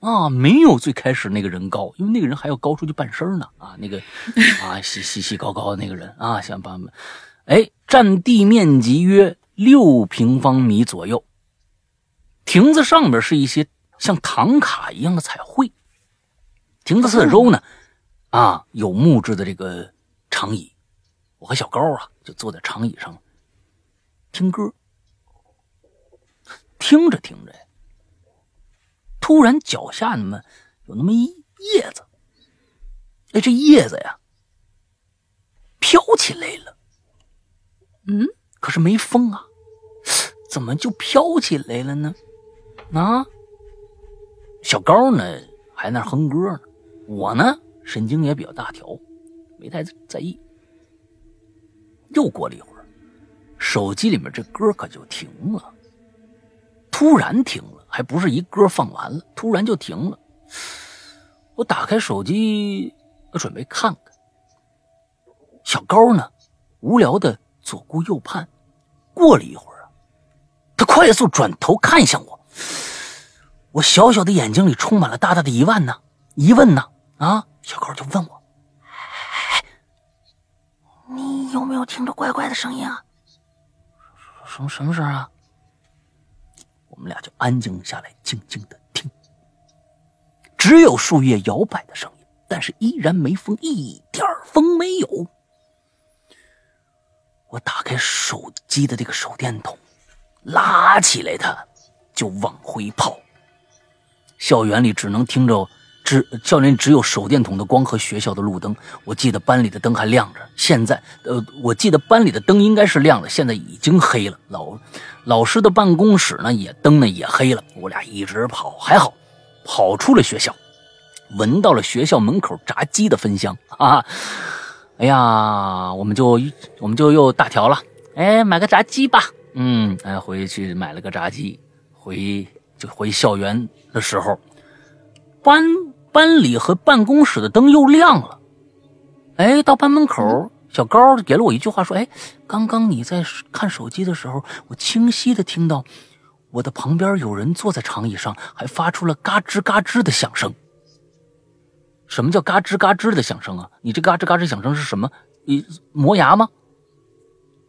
啊，没有最开始那个人高，因为那个人还要高出去半身呢。啊，那个 啊，细细细高高的那个人啊，想把们，哎，占地面积约六平方米左右。亭子上边是一些像唐卡一样的彩绘。亭子四周呢，啊，有木质的这个长椅。我和小高啊，就坐在长椅上听歌。听着听着。突然，脚下那么有那么一叶子，哎，这叶子呀，飘飘起来了。
嗯，
可是没风啊，怎么就飘起来了呢？啊，小高呢还那哼歌呢，我呢神经也比较大条，没太在意。又过了一会儿，手机里面这歌可就停了，突然停了，还不是一歌放完了，突然就停了。我打开手机，我准备看看。小高呢，无聊的左顾右盼。过了一会儿啊，他快速转头看向我，我小小的眼睛里充满了大大的疑问呢，疑问呢啊！小高就问我：“你有没有听着怪怪的声音啊？什么什么声啊？”我们俩就安静下来，静静的听。只有树叶摇摆的声音，但是依然没风，一点风没有。我打开手机的这个手电筒，拉起来它，就往回跑。校园里只能听着，只校园里只有手电筒的光和学校的路灯。我记得班里的灯还亮着，现在，呃，我记得班里的灯应该是亮的，现在已经黑了。老老师的办公室呢，也灯呢也黑了。我俩一直跑，还好，跑出了学校，闻到了学校门口炸鸡的芬香啊！哎呀，我们就我们就又大条了，哎，买个炸鸡吧。嗯，哎，回去买了个炸鸡，回就回校园的时候，班班里和办公室的灯又亮了。哎，到班门口，小高给了我一句话，说：“哎，刚刚你在看手机的时候，我清晰的听到我的旁边有人坐在长椅上，还发出了嘎吱嘎吱的响声。”什么叫嘎吱嘎吱的响声啊？你这嘎吱嘎吱响声是什么？你磨牙吗？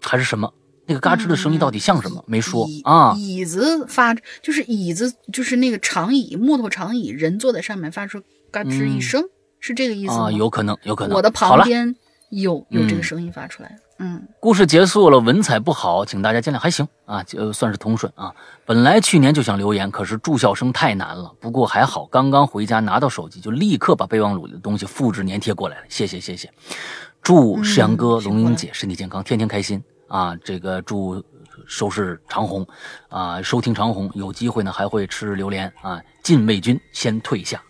还是什么？那个嘎吱的声音到底像什么？没说啊。
椅子发就是椅子，就是那个长椅，木头长椅，人坐在上面发出嘎吱一声，是这个意思吗？
啊，有可能，有可能。
我的旁边有有这个声音发出来。嗯，
故事结束了，文采不好，请大家见谅，还行啊，就算是通顺啊。本来去年就想留言，可是住校生太难了。不过还好，刚刚回家拿到手机，就立刻把备忘录里的东西复制粘贴过来了。谢谢谢谢，祝世阳哥、龙英姐身体健康，天天开心啊！这个祝收视长虹啊，收听长虹，有机会呢还会吃榴莲啊。禁卫军先退下。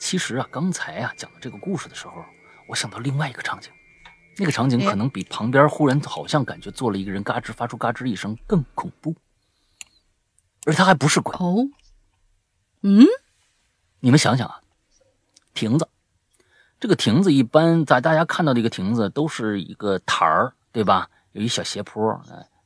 其实啊，刚才啊讲到这个故事的时候，我想到另外一个场景。那个场景可能比旁边忽然好像感觉坐了一个人嘎吱发出嘎吱一声更恐怖，而他还不是鬼
哦。嗯，
你们想想啊，亭子，这个亭子一般在大家看到的一个亭子都是一个台儿，对吧？有一小斜坡，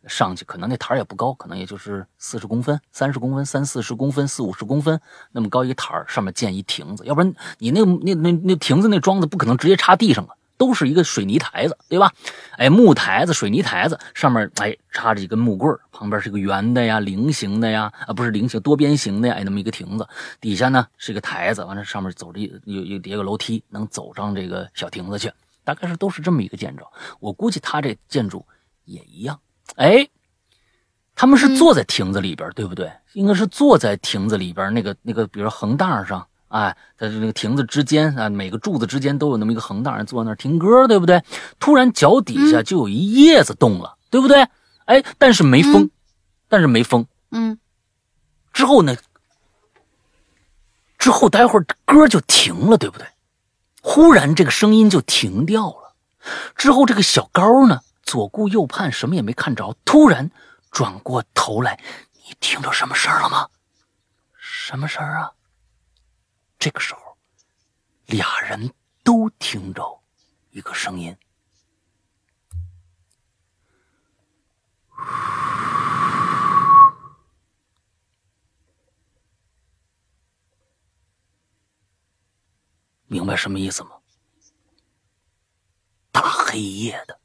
上去可能那台也不高，可能也就是四十公分、三十公分、三四十公分、四五十公分那么高一台，上面建一亭子，要不然你那那那那亭子那桩子不可能直接插地上啊。都是一个水泥台子，对吧？哎，木台子、水泥台子上面哎插着一根木棍旁边是个圆的呀、菱形的呀，啊不是菱形多边形的呀，哎那么一个亭子，底下呢是一个台子，完了上面走着有有叠个楼梯，能走上这个小亭子去，大概是都是这么一个建筑。我估计他这建筑也一样。哎，他们是坐在亭子里边，对不对？应该是坐在亭子里边那个那个，比如横档上。哎，在那个亭子之间啊，每个柱子之间都有那么一个横档，人坐在那儿听歌，对不对？突然脚底下就有一叶子动了，对不对？哎，但是没风，但是没风。
嗯。
之后呢？之后待会儿歌就停了，对不对？忽然这个声音就停掉了。之后这个小高呢，左顾右盼，什么也没看着。突然转过头来，你听着什么声了吗？什么声啊？这个时候，俩人都听着一个声音，明白什么意思吗？大黑夜的，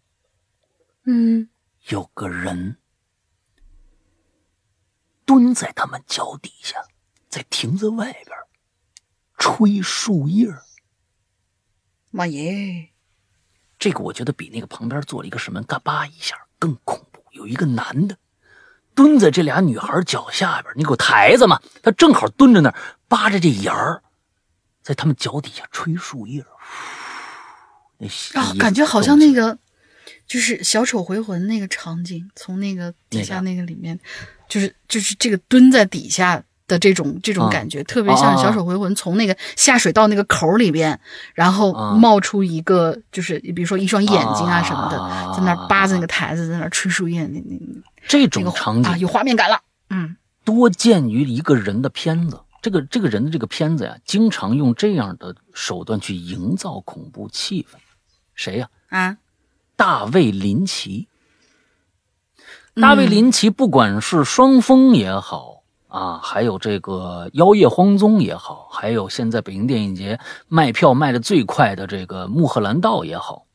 嗯，
有个人蹲在他们脚底下，在亭子外边。吹树叶
妈耶！
这个我觉得比那个旁边做了一个什么嘎巴一下更恐怖。有一个男的蹲在这俩女孩脚下边，你给我台子嘛？他正好蹲着那儿，扒着这沿儿，在他们脚底下吹树叶。那
啊，感觉好像那个就是小丑回魂那个场景，从那个底下那个里面，就是就是这个蹲在底下的这种这种
啊
感觉，特别像小丑回魂从那个下水道那个口里边，然后
啊
冒出一个就是比如说一双眼睛啊什么的，
啊
在那扒着那个台子，在那吹树叶，那那
这种场景
啊有画面感了。嗯
多见于一个人的片子。这个这个人的这个片子呀，经常用这样的手段去营造恐怖气氛。谁呀？
啊，
大卫林奇。大卫林奇，不管是双峰也好啊，还有这个妖夜荒踪也好，还有现在北京电影节卖票卖的最快的这个穆赫兰道也好，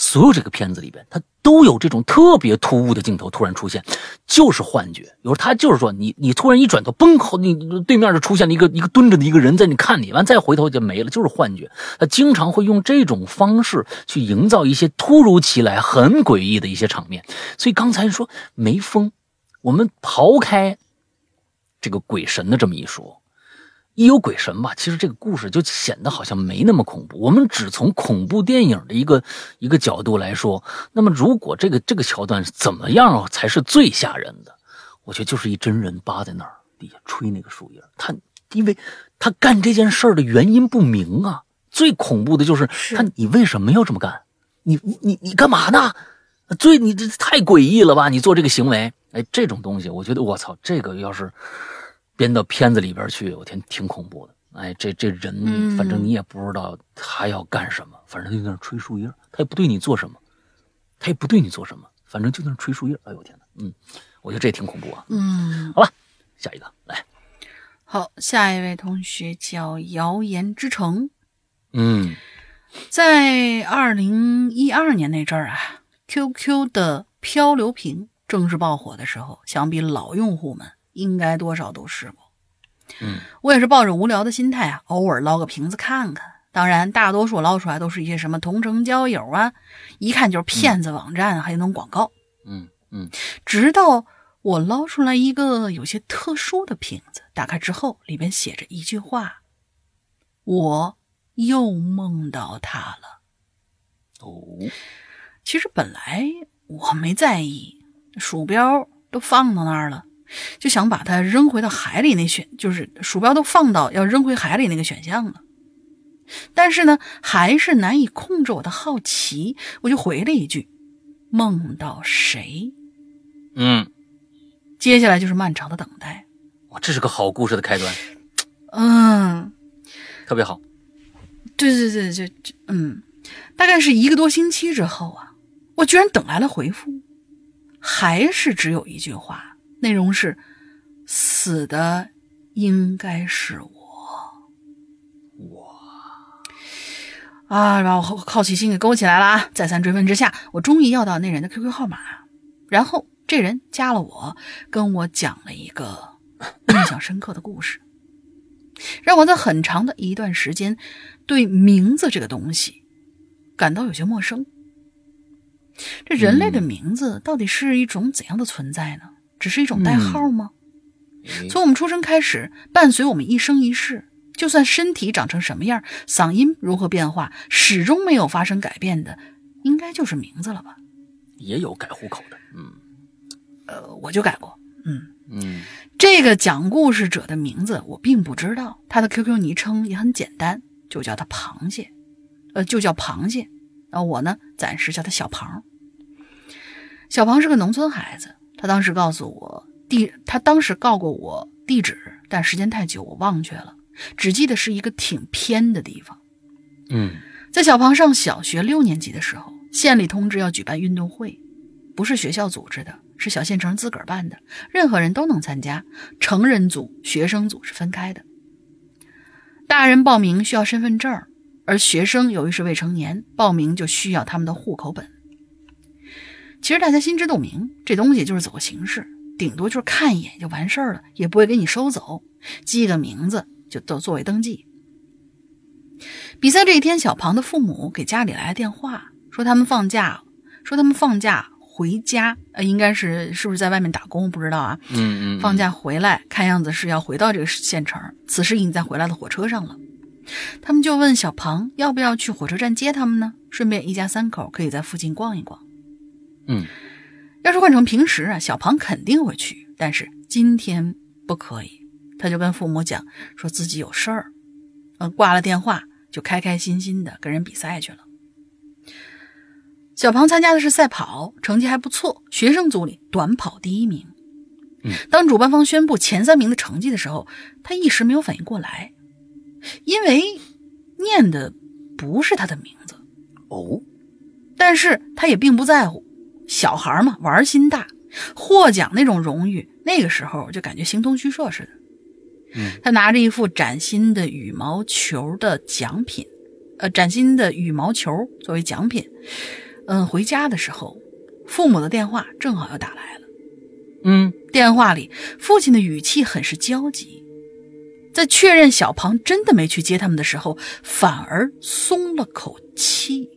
所有这个片子里边，他都有这种特别突兀的镜头突然出现，就是幻觉。有时候他就是说，你你突然一转头，嘣，后你对面就出现了一个一个蹲着的一个人在你看你，完再回头就没了，就是幻觉。他经常会用这种方式去营造一些突如其来、很诡异的一些场面。所以刚才说没疯，我们刨开这个鬼神的这么一说，一有鬼神吧，其实这个故事就显得好像没那么恐怖。我们只从恐怖电影的一个一个角度来说，那么如果这个这个桥段怎么样才是最吓人的？我觉得就是一真人扒在那儿底下吹那个树叶，他因为他干这件事儿的原因不明啊。最恐怖的就是
是
他，你为什么要这么干？你你你你干嘛呢？最你这太诡异了吧！你做这个行为，哎，这种东西，我觉得我操，这个要是编到片子里边去，我天，挺恐怖的。哎，这这人，
嗯
反正你也不知道他要干什么，反正就在那吹树叶，他也不对你做什么，他也不对你做什么，反正就在那吹树叶。哎呦我天哪，嗯，我觉得这挺恐怖啊。
嗯，
好吧，下一个来，
好，下一位同学叫谣言之城。
嗯
在二零一二年那阵儿啊，QQ 的漂流瓶正式爆火的时候，想必老用户们应该多少都试过。
嗯，
我也是抱着无聊的心态啊，偶尔捞个瓶子看看。当然，大多数捞出来都是一些什么同城交友啊，一看就是骗子网站，还有那种广告。
嗯嗯
直到我捞出来一个有些特殊的瓶子，打开之后，里边写着一句话：“我又梦到他了。”
哦，
其实本来我没在意，鼠标都放到那儿了，就想把它扔回到海里那选，就是鼠标都放到要扔回海里那个选项了。但是呢，还是难以控制我的好奇，我就回了一句：“梦到谁
嗯，？”
接下来就是漫长的等待。
哇，这是个好故事的开端，
嗯，
特别好。
对对对，就就嗯，大概是一个多星期之后啊，我居然等来了回复，还是只有一句话，内容是“死的应该是我”。我！啊，把我好好奇心给勾起来了啊！再三追问之下，我终于要到那人的 QQ 号码，然后这人加了我，跟我讲了一个印象深刻的故事。让我在很长的一段时间对名字这个东西感到有些陌生。这人类的名字到底是一种怎样的存在呢？只是一种代号吗？
诶
从我们出生开始，伴随我们一生一世，就算身体长成什么样，嗓音如何变化，始终没有发生改变的，应该就是名字了吧？
也有改户口的，嗯
呃，我就改过，嗯。
嗯
这个讲故事者的名字我并不知道，他的 QQ 昵称也很简单，就叫他螃蟹，呃，就叫螃蟹。啊我呢，暂时叫他小庞。小庞是个农村孩子，他当时告诉我地，他当时告过我地址，但时间太久，我忘却了，只记得是一个挺偏的地方。
嗯
在小庞上小学六年级的时候，县里通知要举办运动会，不是学校组织的，是小县城自个儿办的，任何人都能参加，成人组、学生组是分开的。大人报名需要身份证，而学生由于是未成年，报名就需要他们的户口本。其实大家心知肚明，这东西就是走个形式，顶多就是看一眼就完事儿了，也不会给你收走，记个名字就都作为登记。比赛这一天，小庞的父母给家里来了电话，说他们放假，说他们放假回家，呃，应该是是不是在外面打工，不知道啊。
嗯嗯，
放假回来，看样子是要回到这个县城，此时已经在回来的火车上了。他们就问小庞要不要去火车站接他们呢？顺便一家三口可以在附近逛一逛。
嗯
要是换成平时啊，小庞肯定会去，但是今天不可以。他就跟父母讲，说自己有事儿，呃，挂了电话就开开心心的跟人比赛去了。小庞参加的是赛跑，成绩还不错，学生组里短跑第一名。
嗯，
当主办方宣布前三名的成绩的时候，他一时没有反应过来，因为念的不是他的名字。
哦，
但是他也并不在乎，小孩嘛，玩心大，获奖那种荣誉，那个时候就感觉形同虚设似的。
嗯，
他拿着一副崭新的羽毛球的奖品，呃，崭新的羽毛球作为奖品。嗯，回家的时候，父母的电话正好又打来了。
嗯
电话里，父亲的语气很是焦急，在确认小庞真的没去接他们的时候，反而松了口气。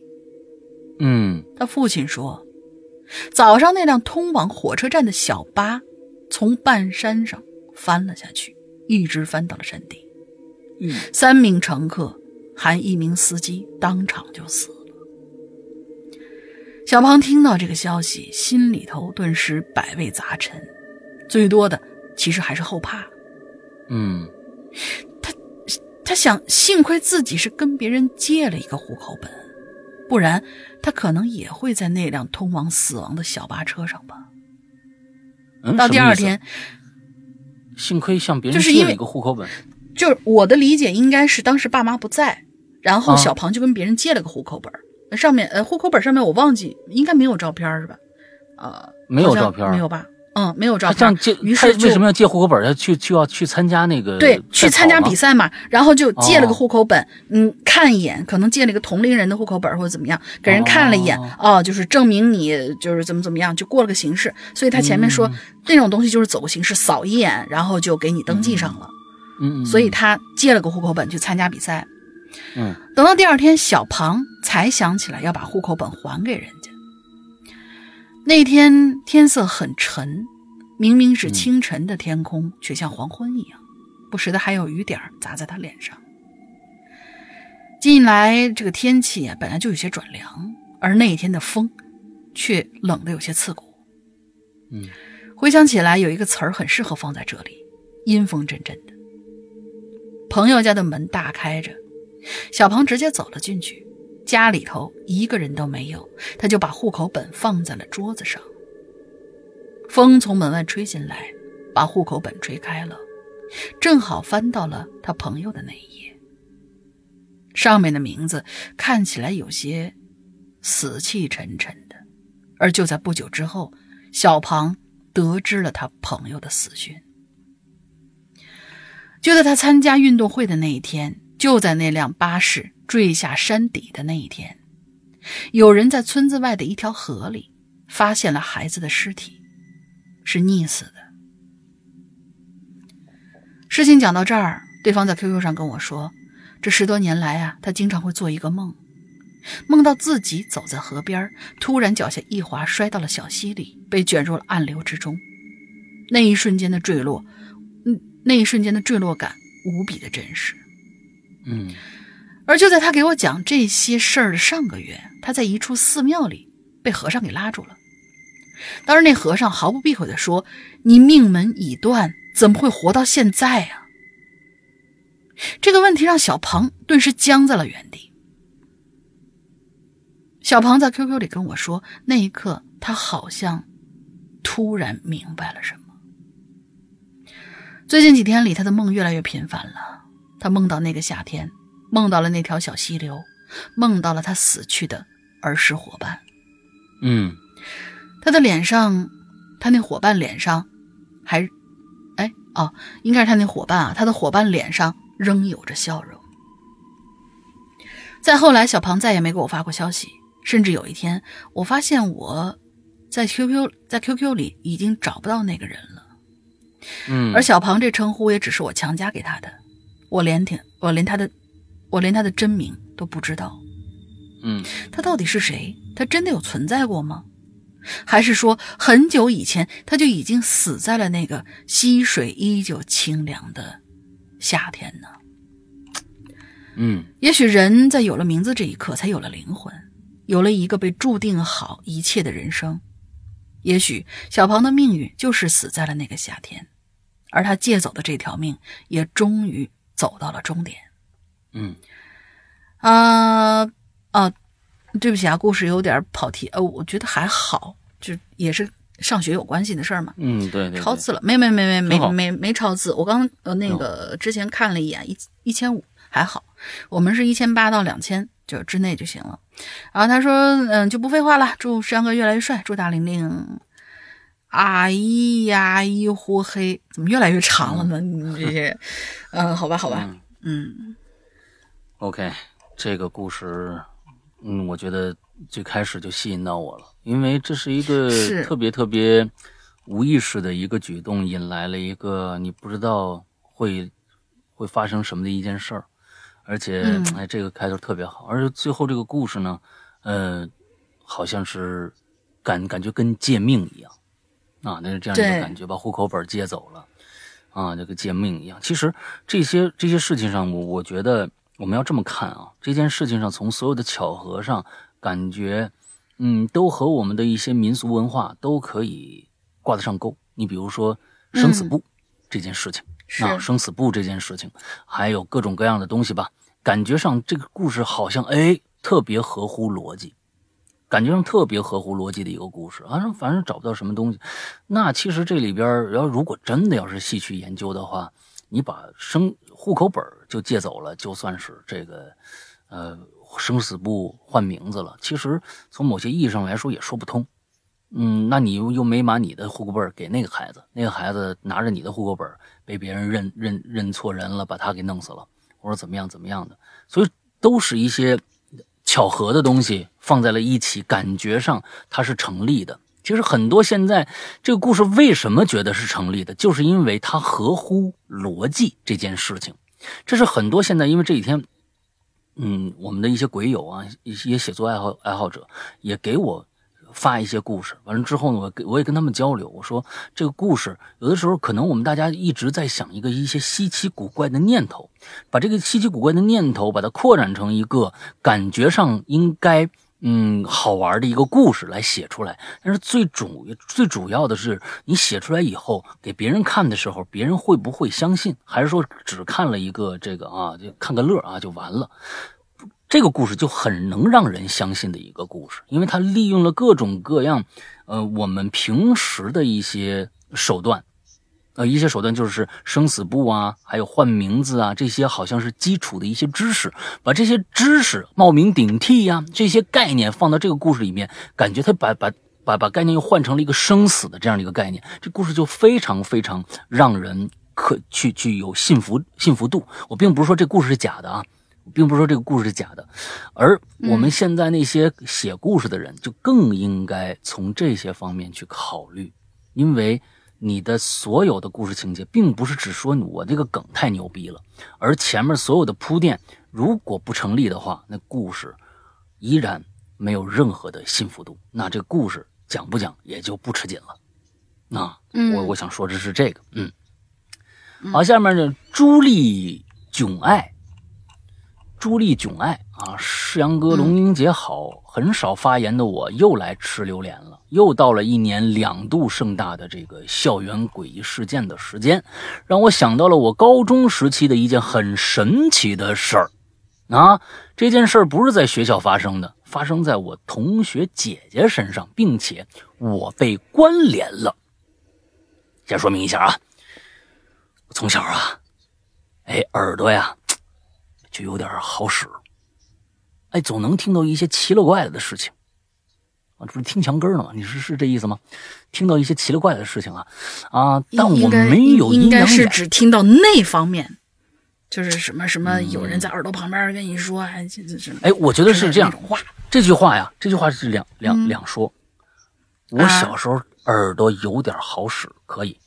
嗯
他父亲说，早上那辆通往火车站的小巴从半山上翻了下去，一直翻到了山顶，
嗯。
三名乘客含一名司机当场就死了。小庞听到这个消息，心里头顿时百味杂陈，最多的其实还是后怕。
嗯。
他他想，幸亏自己是跟别人借了一个户口本，不然他可能也会在那辆通往死亡的小巴车上吧。
嗯，
到第二天，
幸亏向别人
就是因为
借了一个户口本。
就是我的理解应该是当时爸妈不在，然后
啊
小庞就跟别人借了个户口本儿，上面呃户口本上面我忘记应该没有照片是吧？呃，
没有照片
没有吧？嗯，没有照片。
他这样借，
于是就
他为什么要借户口本？他去就要去参加那个
对，去参加比
赛
赛嘛，然后就借了个
哦
户口本，嗯，看一眼，可能借了一个同龄人的户口本或者怎么样，给人看了一眼，
哦
哦就是证明你就是怎么怎么样，就过了个形式。所以他前面说、
嗯
那种东西就是走个形式，扫一眼，然后就给你登记上了。
嗯嗯，
所以他借了个户口本去参加比赛。
嗯
等到第二天，小庞才想起来要把户口本还给人家。那天天色很沉，明明是清晨的天空，却像黄昏一样，不时的还有雨点儿砸在他脸上。近来这个天气啊，本来就有些转凉，而那天的风却冷得有些刺骨。
嗯，
回想起来，有一个词儿很适合放在这里：阴风阵阵的。朋友家的门大开着，小庞直接走了进去。家里头一个人都没有，他就把户口本放在了桌子上。风从门外吹进来，把户口本吹开了，正好翻到了他朋友的那一页。上面的名字看起来有些死气沉沉的，而就在不久之后，小庞得知了他朋友的死讯。就在他参加运动会的那一天，就在那辆巴士坠下山底的那一天，有人在村子外的一条河里发现了孩子的尸体，是溺死的。事情讲到这儿，对方在 QQ 上跟我说，这十多年来啊，他经常会做一个梦，梦到自己走在河边，突然脚下一滑，摔到了小溪里，被卷入了暗流之中。那一瞬间的坠落，嗯，那一瞬间的坠落感无比的真实。
嗯
而就在他给我讲这些事儿的上个月，他在一处寺庙里被和尚给拉住了。当时那和尚毫不避讳地说：“你命门已断，怎么会活到现在啊、这个问题让小庞顿时僵在了原地。小庞在 QQ 里跟我说，那一刻他好像突然明白了什么。最近几天里，他的梦越来越频繁了。他梦到那个夏天，梦到了那条小溪流，梦到了他死去的儿时伙伴。
嗯
他的脸上，他那伙伴脸上还，哎哦，应该是他那伙伴啊，他的伙伴脸上仍有着笑容。再后来，小庞再也没给我发过消息，甚至有一天，我发现我在 QQ 在 QQ 里已经找不到那个人了。
嗯，
而小庞这称呼也只是我强加给他的，我连挺我连他的我连他的真名都不知道。
嗯
他到底是谁？他真的有存在过吗？还是说很久以前他就已经死在了那个溪水依旧清凉的夏天呢？
嗯
也许人在有了名字这一刻，才有了灵魂，有了一个被注定好一切的人生，也许小庞的命运就是死在了那个夏天，而他借走的这条命也终于走到了终点。
嗯
啊啊，对不起啊，故事有点跑题。呃，我觉得还好，就也是上学有关系的事儿嘛。
嗯，对对，
超字了？没没没没没没没超字。我刚呃那个之前看了一眼，一一千五还好，我们是一千八到两千就之内就行了。然后他说，嗯，就不废话了，祝山哥越来越帅，祝大玲玲。啊咿呀一呼嘿，怎么越来越长了呢？你这些，嗯，好吧，好吧，嗯
OK，这个故事，嗯，我觉得最开始就吸引到我了，因为这是一个特别特别无意识的一个举动，引来了一个你不知道会会发生什么的一件事儿，而且，
嗯
哎，这个开头特别好，而且最后这个故事呢，呃，好像是感感觉跟借命一样啊，那是这样一个感觉，把户口本借走了。啊，这个借命一样。其实这些这些事情上，我我觉得我们要这么看啊，这件事情上从所有的巧合上，感觉嗯，都和我们的一些民俗文化都可以挂得上钩。你比如说生死簿、这件事情，
是
啊，生死簿这件事情，还有各种各样的东西吧，感觉上这个故事好像哎特别合乎逻辑。感觉上特别合乎逻辑的一个故事，反正反正找不到什么东西。那其实这里边要如果真的要是细去研究的话，你把生户口本就借走了，就算是这个呃生死簿换名字了。其实从某些意义上来说也说不通。嗯，那你又又没把你的户口本给那个孩子，那个孩子拿着你的户口本被别人认认认错人了，把他给弄死了，或者怎么样怎么样的，所以都是一些巧合的东西放在了一起，感觉上它是成立的。其实很多现在这个故事为什么觉得是成立的，就是因为它合乎逻辑这件事情。这是很多现在因为这几天，嗯，我们的一些鬼友啊，一些写作爱好爱好者也给我发一些故事。完了之后呢，我我也跟他们交流，我说这个故事有的时候可能我们大家一直在想一个一些稀奇古怪的念头，把这个稀奇古怪的念头把它扩展成一个感觉上应该。嗯，好玩的一个故事来写出来，但是最主最主要的是，你写出来以后给别人看的时候，别人会不会相信？还是说只看了一个这个啊，就看个乐啊就完了？这个故事就很能让人相信的一个故事，因为它利用了各种各样，呃，我们平时的一些手段，呃，一些手段就是生死簿啊，还有换名字啊，这些好像是基础的一些知识，把这些知识冒名顶替呀、这些概念放到这个故事里面，感觉他把把把把概念又换成了一个生死的这样的一个概念，这故事就非常非常让人可去去有信服信服度。我并不是说这故事是假的啊，并不是说这个故事是假的，而我们现在那些写故事的人就更应该从这些方面去考虑，因为你的所有的故事情节，并不是只说我这个梗太牛逼了，而前面所有的铺垫如果不成立的话，那故事依然没有任何的信服度，那这故事讲不讲也就不吃紧了。那
嗯
我我想说的是这个，嗯，好，下面呢，朱丽囧爱，朱丽囧爱啊，世阳哥龙英姐好，很少发言的我又来吃榴莲了，又到了一年两度盛大的这个校园诡异事件的时间，让我想到了我高中时期的一件很神奇的事儿。啊，这件事儿不是在学校发生的，发生在我同学姐姐身上，并且我被关联了。先说明一下啊，从小啊，哎，耳朵呀就有点好使，哎，总能听到一些奇了怪了的事情。啊，这不是听墙根儿呢吗？你是是这意思吗？听到一些奇了怪的事情啊啊，但我没有
应该是。只听到那方面，就是什么什么，有人在耳朵旁边跟你说，哎，这这这，
哎，我觉得是这样。这句话呀，这句话是两两、
嗯
两说。我
啊
小时候耳朵有点好使，可以。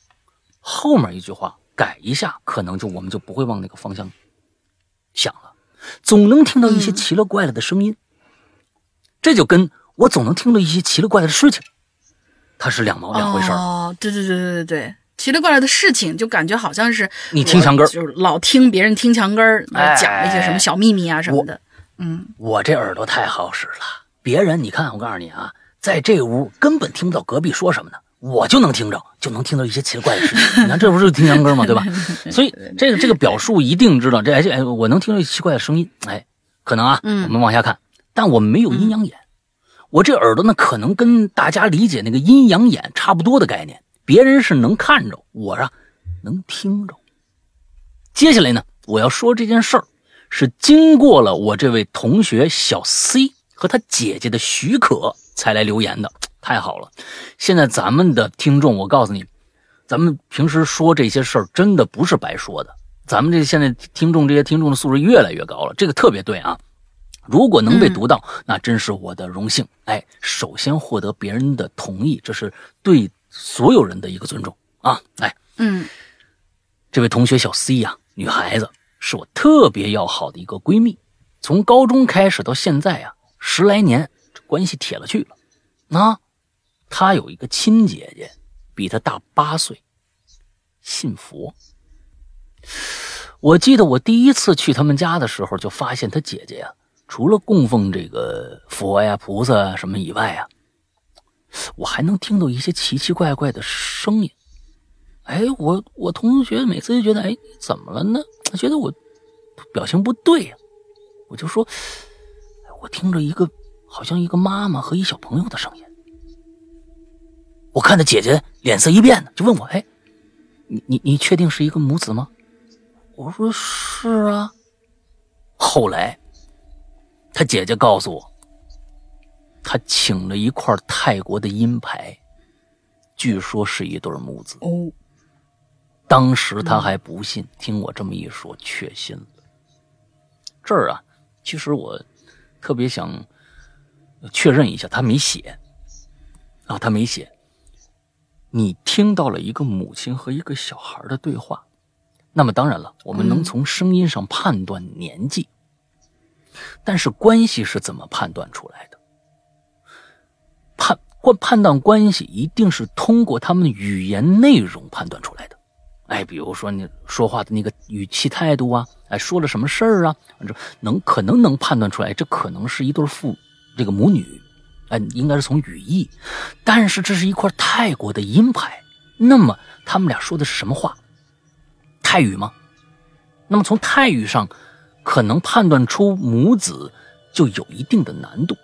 后面一句话改一下，可能就我们就不会往那个方向想了。总能听到一些
嗯。
奇了怪了的声音，这就跟我总能听到一些奇了怪了的事情，它是两毛两回事儿。
哦，对对对对对对，奇了怪了的事情，就感觉好像是
你听墙根儿。
就是老听别人听墙根儿，
哎
讲一些什么小秘密啊什么的。嗯。
我这耳朵太好使了，别人你看，我告诉你啊，在这屋根本听不到隔壁说什么呢，我就能听着，就能听到一些奇怪的声音。你看，这不是听秧歌吗？对吧？所以这个这个表述一定知道，这哎这哎，我能听到奇怪的声音，哎，可能啊，我们往下看，但我没有阴阳眼，我这耳朵呢，可能跟大家理解那个阴阳眼差不多的概念。别人是能看着，我啊能听着。接下来呢，我要说这件事儿是经过了我这位同学小 C 和他姐姐的许可才来留言的，太好了！现在咱们的听众，我告诉你，咱们平时说这些事儿真的不是白说的。咱们这现在听众这些听众的素质越来越高了，这个特别对啊！如果能被读到，那真是我的荣幸。哎，首先获得别人的同意，这是对。所有人的一个尊重啊！来，
嗯，
这位同学小 C 呀，女孩子是我特别要好的一个闺蜜，从高中开始到现在啊，十来年，这关系铁了去了。那他有一个亲姐姐，比他大八岁，信佛。我记得我第一次去他们家的时候，就发现他姐姐呀，除了供奉这个佛呀、菩萨什么以外啊。我还能听到一些奇奇怪怪的声音，哎，我我同学每次就觉得，哎，怎么了呢？他觉得我表情不对呀，我就说，我听着一个好像一个妈妈和一小朋友的声音。我看着姐姐脸色一变呢，就问我，哎，你你你确定是一个母子吗？我说是啊。后来，他姐姐告诉我。他请了一块泰国的阴牌，据说是一对母子。
哦，
当时他还不信，听我这么一说，确信了。这儿啊，其实我特别想确认一下，他没写啊，他没写。你听到了一个母亲和一个小孩的对话，那么当然了，我们能从声音上判断年纪，但是关系是怎么判断出来的？判或判断关系，一定是通过他们的语言内容判断出来的。哎，比如说你说话的那个语气态度啊，哎，说了什么事儿啊，能可能能判断出来，这可能是一对父这个母女，哎，应该是从语义。但是这是一块泰国的阴牌，那么他们俩说的是什么话？泰语吗？那么从泰语上，可能判断出母子就有一定的难度。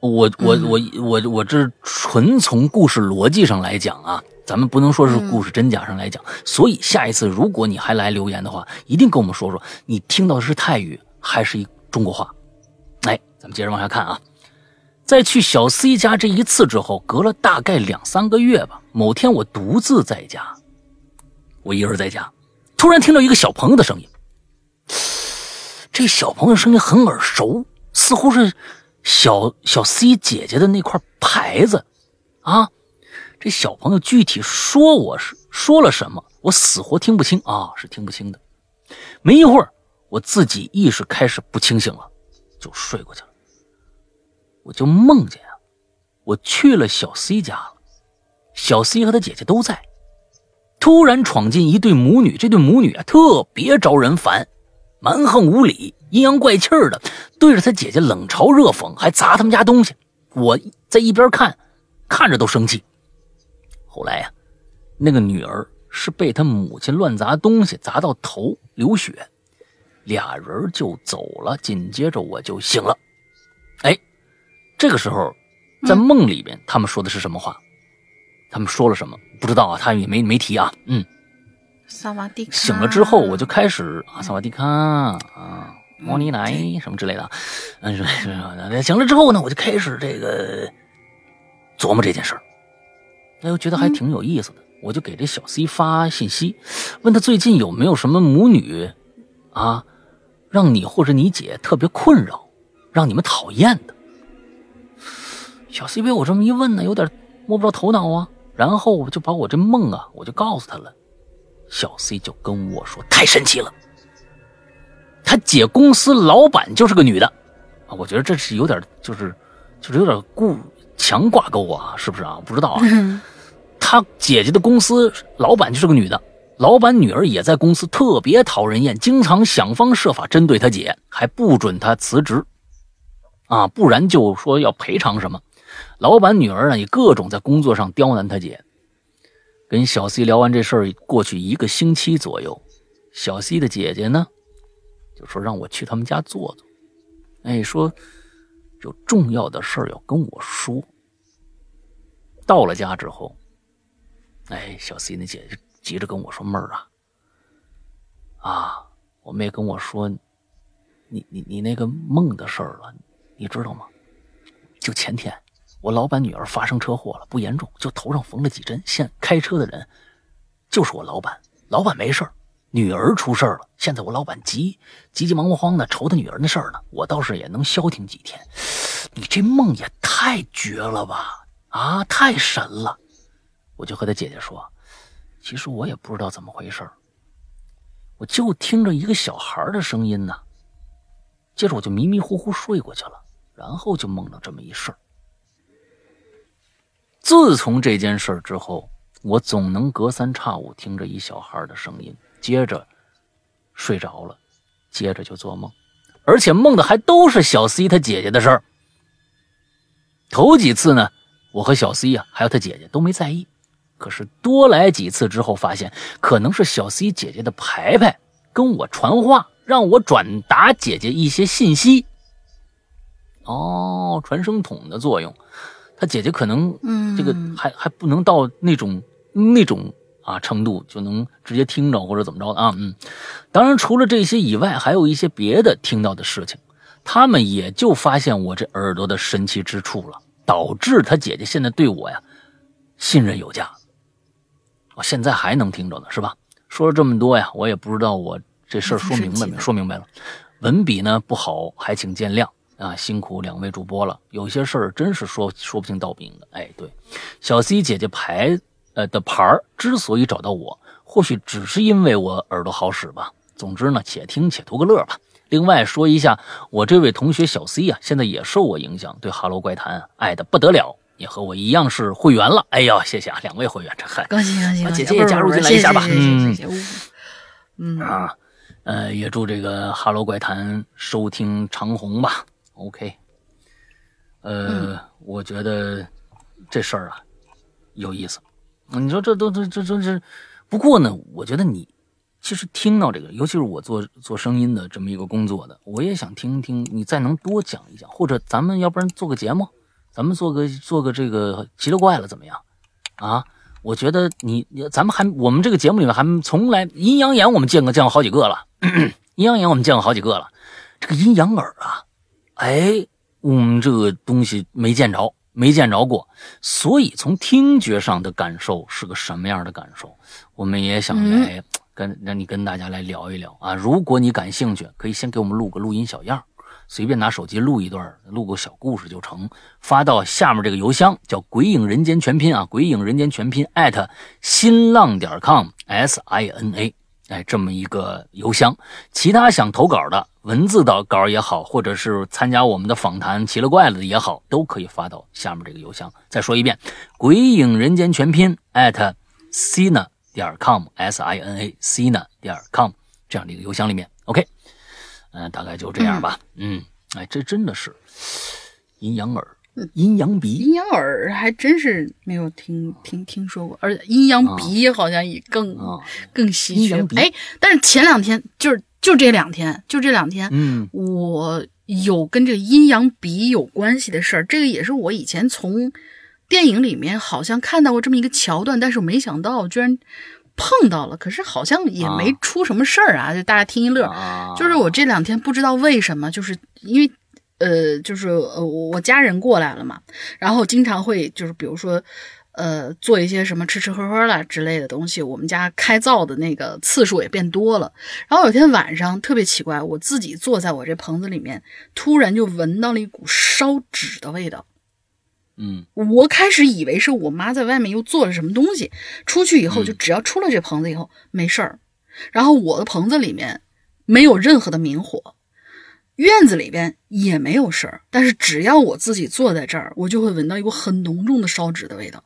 我我我我我这纯从故事逻辑上来讲啊，咱们不能说是故事真假上来讲。所以下一次如果你还来留言的话，一定跟我们说说你听到的是泰语还是一中国话。哎，咱们接着往下看啊，在去小 C 家这一次之后，隔了大概两三个月吧，某天我独自在家，我一个人在家，突然听到一个小朋友的声音，这小朋友声音很耳熟，似乎是。小小 C 姐姐的那块牌子，啊，这小朋友具体说我是说了什么，我死活听不清啊，是听不清的。没一会儿，我自己意识开始不清醒了，就睡过去了。我就梦见啊，我去了小 C 家了，小 C 和他姐姐都在，突然闯进一对母女，这对母女啊特别招人烦，蛮横无理。阴阳怪气的，对着他姐姐冷嘲热讽，还砸他们家东西。我在一边看，看着都生气。后来呀，那个女儿是被他母亲乱砸东西砸到头流血，俩人就走了。紧接着我就醒了。哎，这个时候在梦里边，他们说的是什么话？他们说了什么？不知道啊，他也没没提啊。嗯，
萨瓦迪卡。
醒了之后，我就开始啊，萨瓦迪卡啊。莫尼奶什么之类的，嗯，是是。醒了之后呢，我就开始这个琢磨这件事儿，哎，我觉得还挺有意思的。我就给这小 C 发信息，问他最近有没有什么母女啊，让你或者你姐特别困扰，让你们讨厌的。小 C 被我这么一问呢，有点摸不着头脑啊。然后我就把我这梦啊，我就告诉他了。小 C 就跟我说：“太神奇了。”他姐公司老板就是个女的，啊，我觉得这是有点，就是，就是有点故强挂钩啊，是不是啊？不知道啊。他姐姐的公司老板就是个女的，老板女儿也在公司，特别讨人厌，经常想方设法针对他姐，还不准他辞职，啊，不然就说要赔偿什么。老板女儿呢也各种在工作上刁难他姐。跟小 C 聊完这事儿，过去一个星期左右，小 C 的姐姐呢就说让我去他们家坐坐，哎，说有重要的事儿要跟我说。到了家之后，哎，小 C 那姐姐急着跟我说：“妹儿啊，啊，我妹跟我说，你你你那个梦的事儿了，你知道吗？就前天，我老板女儿发生车祸了，不严重，就头上缝了几针。现开车的人就是我老板，老板没事，女儿出事了。现在我老板急急急忙忙慌的愁他女儿的事儿呢，我倒是也能消停几天。你这梦也太绝了吧！啊，太神了！我就和他姐姐说，其实我也不知道怎么回事。我就听着一个小孩的声音呢，接着我就迷迷糊糊睡过去了，然后就梦到这么一事儿。自从这件事儿之后，我总能隔三差五听着一小孩的声音，接着睡着了，接着就做梦，而且梦的还都是小 C 他姐姐的事儿。头几次呢，我和小 C 呀，还有他姐姐都没在意。可是多来几次之后，发现可能是小 C 姐姐的牌牌跟我传话，让我转达姐姐一些信息。哦，传声筒的作用，他姐姐可能，
嗯
这个还还不能到那种那种啊程度，就能直接听着或者怎么着的啊。嗯，当然除了这些以外，还有一些别的听到的事情，他们也就发现我这耳朵的神奇之处了，导致他姐姐现在对我呀信任有加。我现在还能听着呢，是吧？说了这么多呀，我也不知道我这事儿说明白没？说明白了，文笔呢不好，还请见谅啊！辛苦两位主播了，有些事儿真是说说不清道不明的。哎，对，小 C 姐姐牌呃的牌儿之所以找到我，或许只是因为我耳朵好使吧。总之呢，且听且图个乐吧。另外说一下，我这位同学小 C 啊，现在也受我影响，对《哈喽怪谈》爱的不得了。也和我一样是会员了，哎呦，谢谢啊，两位会员，这嗨
恭喜恭喜！
把姐姐也加入进来一下吧，
嗯嗯
啊，呃，也祝这个《哈喽怪谈》收听长虹吧。OK，呃，我觉得这事儿啊有意思。你说这都这这这这，不过呢，我觉得你其实听到这个，尤其是我做做声音的这么一个工作的，我也想听听你再能多讲一讲，或者咱们要不然做个节目。咱们做个做个这个奇了怪了怎么样？啊，我觉得你你咱们还我们这个节目里面还从来阴阳眼我们见过见过好几个了，阴阳眼我们见过好几个了，这个阴阳耳啊，哎，我们这个东西没见着，没见着过，所以从听觉上的感受是个什么样的感受，我们也想来跟让你跟大家来聊一聊啊。如果你感兴趣，可以先给我们录个录音小样。随便拿手机录一段，录个小故事就成，发到下面这个邮箱，叫“鬼影人间全拼”啊，“鬼影人间全拼”艾特新浪点 com s i n a，哎，这么一个邮箱。其他想投稿的文字的稿也好，或者是参加我们的访谈奇了怪了的也好，都可以发到下面这个邮箱。再说一遍，“鬼影人间全拼”艾特 sina 点 com s i n a sina 点 com 这样的一个邮箱里面，OK。嗯，大概就这样吧。嗯，哎，这真的是阴阳耳、阴阳鼻、
阴阳耳，还真是没有听听听说过。而且阴阳鼻好像也更更稀缺。哎，但是前两天就是就这两天，就这两天，
嗯，
我有跟这个阴阳鼻有关系的事儿。这个也是我以前从电影里面好像看到过这么一个桥段，但是我没想到居然。碰到了，可是好像也没出什么事儿啊，就大家听一乐。就是我这两天不知道为什么，就是因为呃，就是呃，我家人过来了嘛，然后经常会就是比如说呃，做一些什么吃吃喝喝啦之类的东西，我们家开灶的那个次数也变多了。然后有天晚上特别奇怪，我自己坐在我这棚子里面，突然就闻到了一股烧纸的味道。
嗯，
我开始以为是我妈在外面又做了什么东西，出去以后就只要出了这棚子以后没事儿，然后我的棚子里面没有任何的明火，院子里边也没有事儿，但是只要我自己坐在这儿，我就会闻到一股很浓重的烧纸的味道。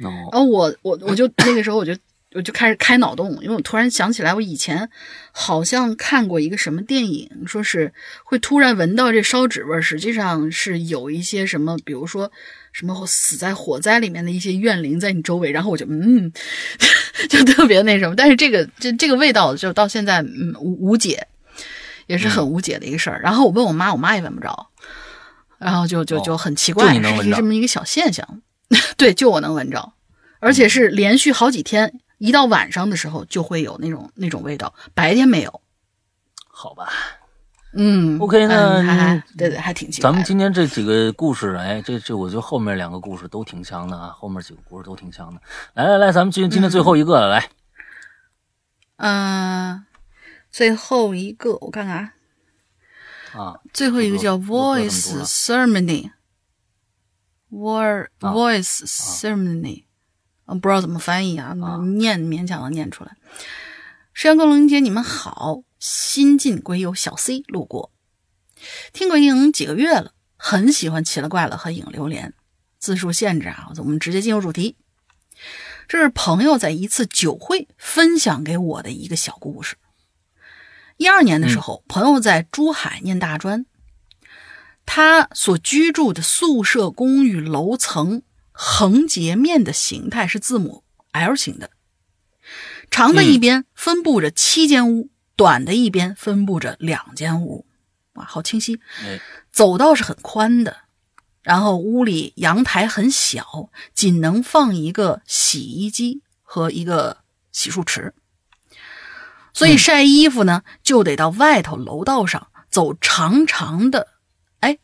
哦，
然后我我我就那个时候我就我就开始开脑洞，因为我突然想起来，我以前好像看过一个什么电影，说是会突然闻到这烧纸味儿，实际上是有一些什么，比如说什么死在火灾里面的一些怨灵在你周围，然后我就嗯，就特别那什么。但是这个这这个味道就到现在嗯无无解，也是很无解的一个事儿。然后我问我妈，我妈也闻不着，然后就就就很奇怪，是这么一个小现象。对，就我能闻着，而且是连续好几天。一到晚上的时候就会有那种那种味道，白天没有。
好吧，
嗯
，OK，那
对对，还挺奇怪。
咱们今天这几个故事，哎，这这，我觉得后面两个故事都挺强的啊，后面几个故事都挺强的。来来来，咱们今今天最后一个了，来，
嗯，最后一个我看看啊，
啊，
最后一个叫 Voice Ceremony，War
啊
Voice Ceremony，嗯，不知道怎么翻译啊，
啊
念勉强能念出来。石阳跟龙姐，你们好，新晋鬼友小 C 路过，听鬼影几个月了，很喜欢奇了怪了和影榴莲。字数限制啊，我们直接进入主题。这是朋友在一次酒会分享给我的一个小故事。一二年的时候，朋友在珠海念大专，他所居住的宿舍公寓楼层横截面的形态是字母 L 型的，长的一边分布着七间屋，短的一边分布着两间屋。哇，好清晰！
哎，
走道是很宽的，然后屋里阳台很小，仅能放一个洗衣机和一个洗漱池，所以晒衣服呢，就得到外头楼道上走长长的，哎，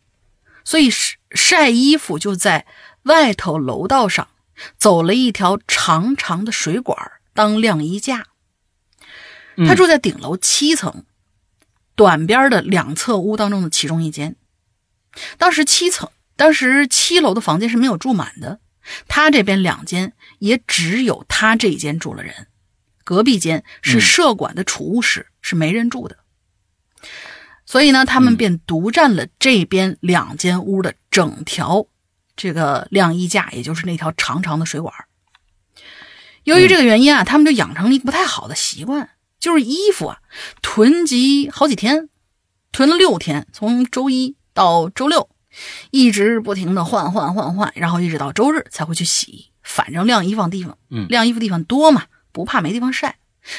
所以晒晒衣服就在外头楼道上走了一条长长的水管当晾衣架。他住在顶楼七层，短边的两侧屋当中的其中一间。当时七层，当时七楼的房间是没有住满的，他这边两间也只有他这一间住了人，隔壁间是社管的储物室，是没人住的。所以呢，他们便独占了这边两间屋的整条这个晾衣架，也就是那条长长的水管。由于这个原因啊，他们就养成了一个不太好的习惯，就是衣服啊囤积好几天，囤了六天，从周一到周六，一直不停的换换换换，然后一直到周日才会去洗。反正晾衣服地方，
嗯
晾衣服地方多嘛，不怕没地方晒，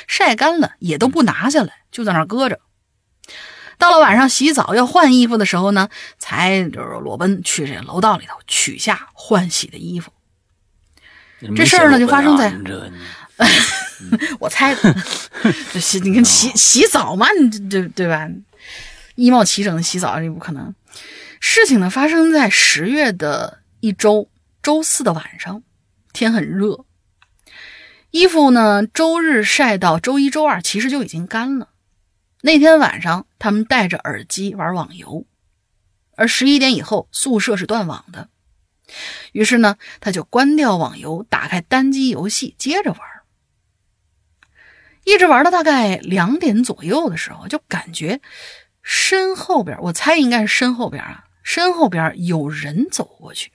晒干了也都不拿下来，就在那儿搁着。到了晚上洗澡要换衣服的时候呢，才就是裸奔去这楼道里头取下换洗的衣服。这事儿呢就发生在 我猜的，这洗你看洗洗澡嘛，你这对对吧？衣帽齐整的洗澡这不可能。事情呢发生在十月的一周周四的晚上，天很热，衣服呢周日晒到周一周二其实就已经干了。那天晚上他们戴着耳机玩网游，而十一点以后宿舍是断网的。于是呢，他就关掉网游，打开单机游戏，接着玩。一直玩到大概两点左右的时候，就感觉身后边，我猜应该是身后边啊，身后边有人走过去，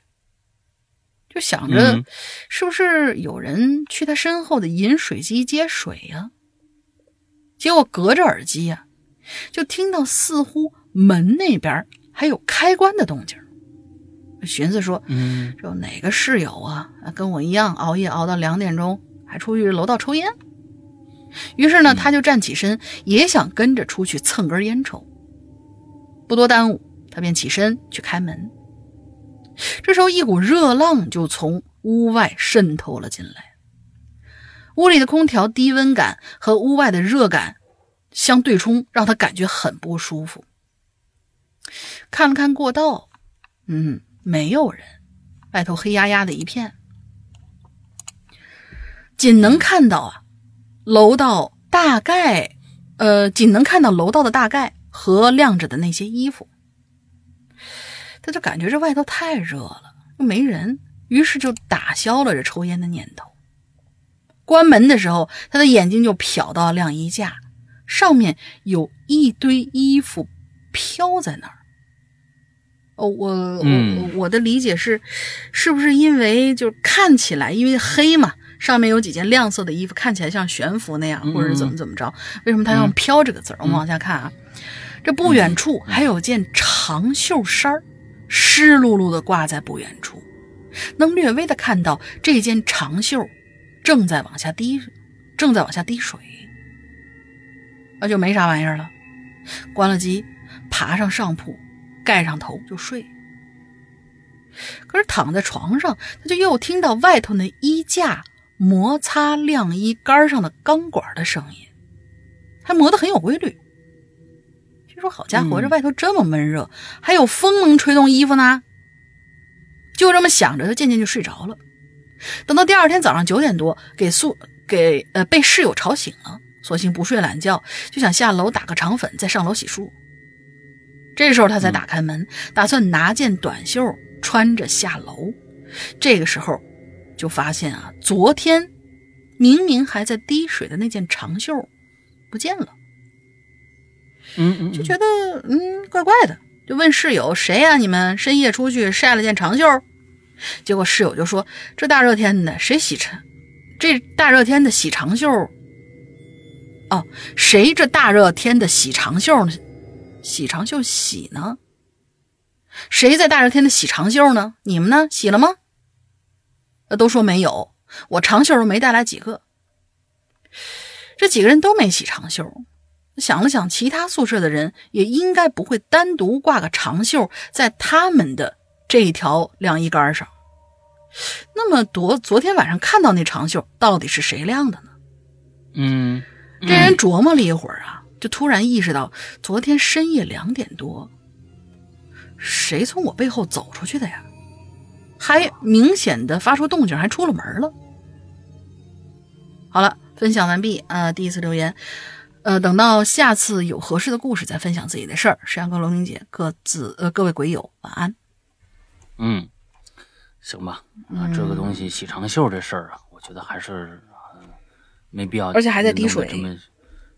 就想着
嗯
是不是有人去他身后的饮水机接水呀、结果隔着耳机呀、就听到似乎门那边还有开关的动静。寻思说，
嗯
这有哪个室友啊，啊跟我一样熬夜熬到两点钟，还出去楼道抽烟？于是呢，他就站起身，也想跟着出去蹭根烟抽。不多耽误，他便起身去开门。这时候，一股热浪就从屋外渗透了进来。屋里的空调低温感和屋外的热感相对冲，让他感觉很不舒服。看了看过道，嗯，没有人，外头黑压压的一片，仅能看到啊，楼道大概，呃，仅能看到楼道的大概和晾着的那些衣服。他就感觉这外头太热了，又没人，于是就打消了这抽烟的念头。关门的时候，他的眼睛就瞟到晾衣架，上面有一堆衣服飘在那儿。哦，我我
嗯
我的理解是，是不是因为就是看起来因为黑嘛，上面有几件亮色的衣服，看起来像悬浮那样，
嗯
或者是怎么怎么着？为什么他要用“飘”这个字儿？我们往下看啊，这不远处还有件长袖衫儿，湿漉漉的挂在不远处，能略微的看到这件长袖正在往下滴，正在往下滴水。那就没啥玩意儿了，关了机，爬上上铺，盖上头就睡。可是躺在床上，他就又听到外头那衣架摩擦晾衣杆上的钢管的声音，还磨得很有规律。心说：“好家伙，
嗯
这外头这么闷热，还有风能吹动衣服呢。”就这么想着，他渐渐就睡着了。等到第二天早上九点多，给宿给呃被室友吵醒了，索性不睡懒觉，就想下楼打个肠粉，再上楼洗漱。这时候他才打开门，打算拿件短袖穿着下楼。这个时候，就发现啊，昨天明明还在滴水的那件长袖不见了，
嗯，
就觉得嗯怪怪的，就问室友谁呀、你们深夜出去晒了件长袖？结果室友就说：“这大热天的，谁洗长？这大热天的洗长袖？哦，谁这大热天的洗长袖呢？洗长袖洗呢？谁在大热天的洗长袖呢？你们呢？洗了吗？呃，都说没有，我长袖都没带来几个。这几个人都没洗长袖。想了想，其他宿舍的人也应该不会单独挂个长袖在他们的这一条晾衣杆上。那么，昨昨天晚上看到那长袖到底是谁晾的呢？
嗯，
这人琢磨了一会儿啊，就突然意识到，昨天深夜两点多，谁从我背后走出去的呀？还明显的发出动静，还出了门了。好了，分享完毕啊、呃第一次留言，呃，等到下次有合适的故事再分享自己的事儿。石阳跟龙玲姐各自呃各位鬼友晚安。
嗯，行吧，啊，这个东西洗长袖这事儿啊，我觉得还是、呃没必要，
而且还在滴水
这么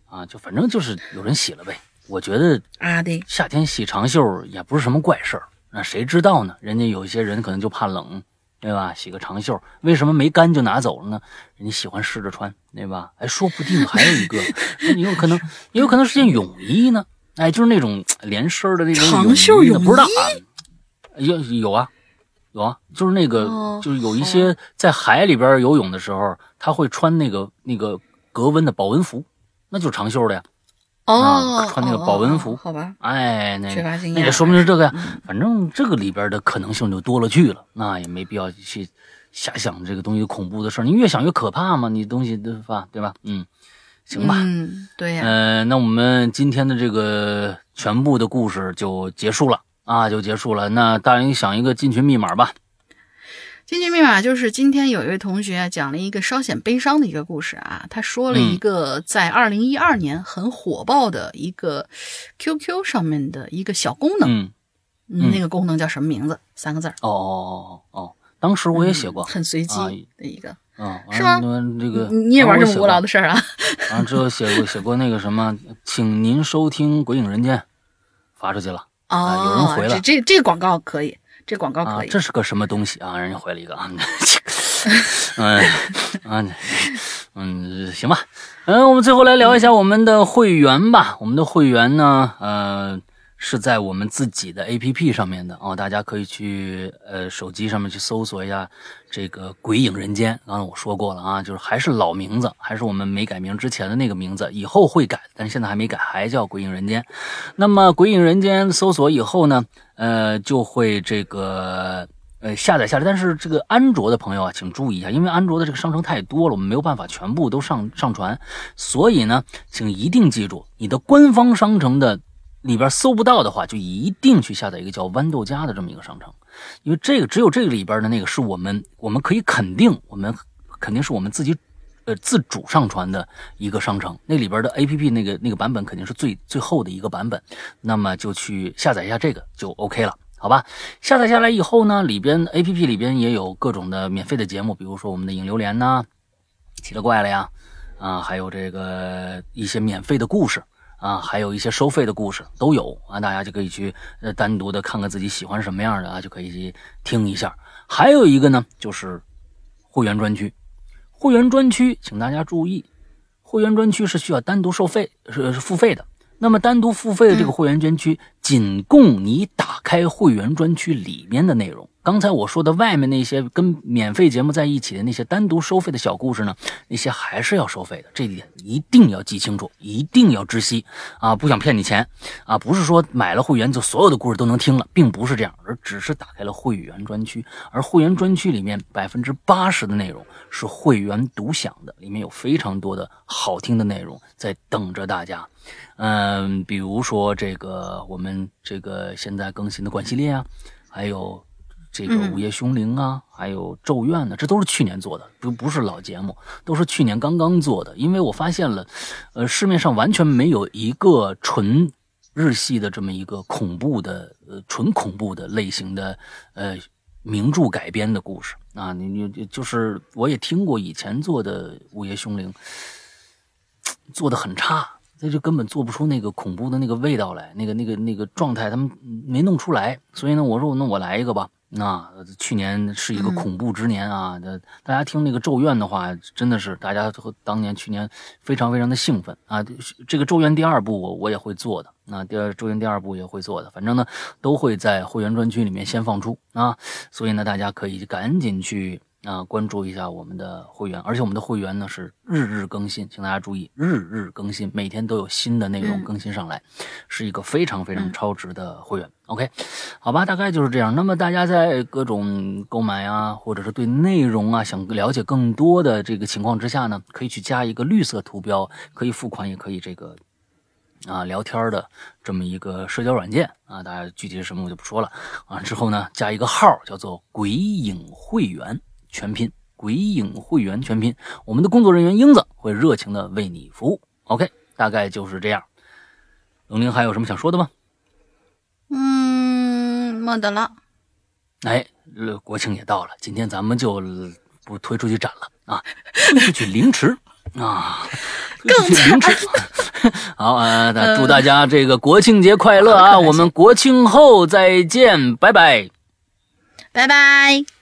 啊，就反正就是有人洗了呗。我觉得
啊，对，
夏天洗长袖也不是什么怪事儿，那谁知道呢？人家有一些人可能就怕冷，对吧？洗个长袖，为什么没干就拿走了呢？人家喜欢试着穿，对吧？哎，说不定还有一个，那你有可能，也有可能是件泳衣呢。哎，就是那种连身的那种
长袖泳
泳衣呢不知道啊，有有啊，有啊，就是那个，
哦
就是有一些在海里边游泳的时候，他会穿那个那个格温的保温服，那就是长袖的呀。
哦，
啊穿那个
哦
保温服
哦好吧，
哎，那那也说明是这个呀。
嗯
反正这个里边的可能性就多了去了，那也没必要去瞎想这个东西恐怖的事儿。你越想越可怕嘛，你东西对吧？对吧？嗯，行吧。
嗯，对呀、
呃，那我们今天的这个全部的故事就结束了啊，就结束了。那大人想一个进群密码吧。
进群密码就是今天有一位同学讲了一个稍显悲伤的一个故事啊，他说了一个在二零一二年很火爆的一个 QQ 上面的一个小功能，
嗯，
嗯那个功能叫什么名字？三个字儿，
哦哦哦哦哦，当时我也写过。
嗯很随机
啊
的一个。
嗯，
是吗
完了这个
你你也玩这么无聊
的？
事儿啊？
完了之后写过写过那个什么，请您收听《鬼影人间》，发出去了啊有人
哦，
回了
这这这个广告可以，这广告可，以。
这是个什么东西啊？人家回了一个啊，嗯 嗯嗯，行吧，嗯，我们最后来聊一下我们的会员吧。我们的会员呢，呃，是在我们自己的 APP 上面的哦，大家可以去呃手机上面去搜索一下这个“鬼影人间”。刚才我说过了啊，就是还是老名字，还是我们没改名之前的那个名字，以后会改，但是现在还没改，还叫“鬼影人间”。那么“鬼影人间”搜索以后呢，呃，就会这个。呃，下载下来，但是这个安卓的朋友啊，请注意一下，因为安卓的这个商城太多了，我们没有办法全部都上上传，所以呢，请一定记住，你的官方商城的里边搜不到的话，就一定去下载一个叫豌豆荚的这么一个商城，因为这个只有这个里边的那个是我们我们可以肯定，我们肯定是我们自己呃自主上传的一个商城，那里边的 A P P 那个那个版本肯定是最最后的一个版本，那么就去下载一下这个就 OK 了。好吧，下载下来以后呢，里边 A P P 里边也有各种的免费的节目，比如说我们的影榴莲呐、奇了怪了呀，啊，还有这个一些免费的故事。啊，还有一些收费的故事都有啊，大家就可以去呃单独的看看自己喜欢什么样的啊，就可以去听一下。还有一个呢，就是会员专区。会员专区，请大家注意，会员专区是需要单独收费，是是付费的。那么单独付费的这个会员专区，仅供你打开会员专区里面的内容。刚才我说的外面那些跟免费节目在一起的那些单独收费的小故事呢，那些还是要收费的，这一点一定要记清楚，一定要知悉啊！不想骗你钱啊，不是说买了会员就所有的故事都能听了，并不是这样，而只是打开了会员专区，而会员专区里面百分之八十的内容是会员独享的，里面有非常多的好听的内容在等着大家。嗯，比如说这个我们这个现在更新的《关系列》啊，还有。这个《午夜凶铃》啊，还有《咒怨》呢，这都是去年做的，不不是老节目，都是去年刚刚做的。因为我发现了，呃，市面上完全没有一个纯日系的这么一个恐怖的，呃，纯恐怖的类型的，呃，名著改编的故事啊。你你就是我也听过以前做的《午夜凶铃》，做的很差，那就根本做不出那个恐怖的那个味道来，那个那个那个状态，他们没弄出来。所以呢，我说那我来一个吧。那去年是一个恐怖之年啊！那大家听那个《咒怨》的话，真的是大家和当年去年非常非常的兴奋啊！这个《咒怨》第二部我我也会做的，那第二《咒怨》第二部也会做的，反正呢都会在会员专区里面先放出啊，所以呢大家可以赶紧去。啊，关注一下我们的会员，而且我们的会员呢是日日更新，请大家注意，日日更新，每天都有新的内容更新上来，是一个非常非常超值的会员。OK，好吧，大概就是这样。那么大家在各种购买啊，或者是对内容啊想了解更多的这个情况之下呢，可以去加一个绿色图标，可以付款，也可以这个啊聊天的这么一个社交软件啊，大家具体是什么我就不说了啊。之后呢，加一个号叫做鬼影会员。全拼鬼影会员全拼，我们的工作人员英子会热情的为你服务。OK，大概就是这样。龙玲还有什么想说的吗？
嗯，没得了。
哎，国庆也到了，今天咱们就不推出去展了啊，推出去凌迟啊，
更
凌迟。好啊，那祝大家这个国庆节快乐啊！我们国庆后再见，拜拜，
拜拜。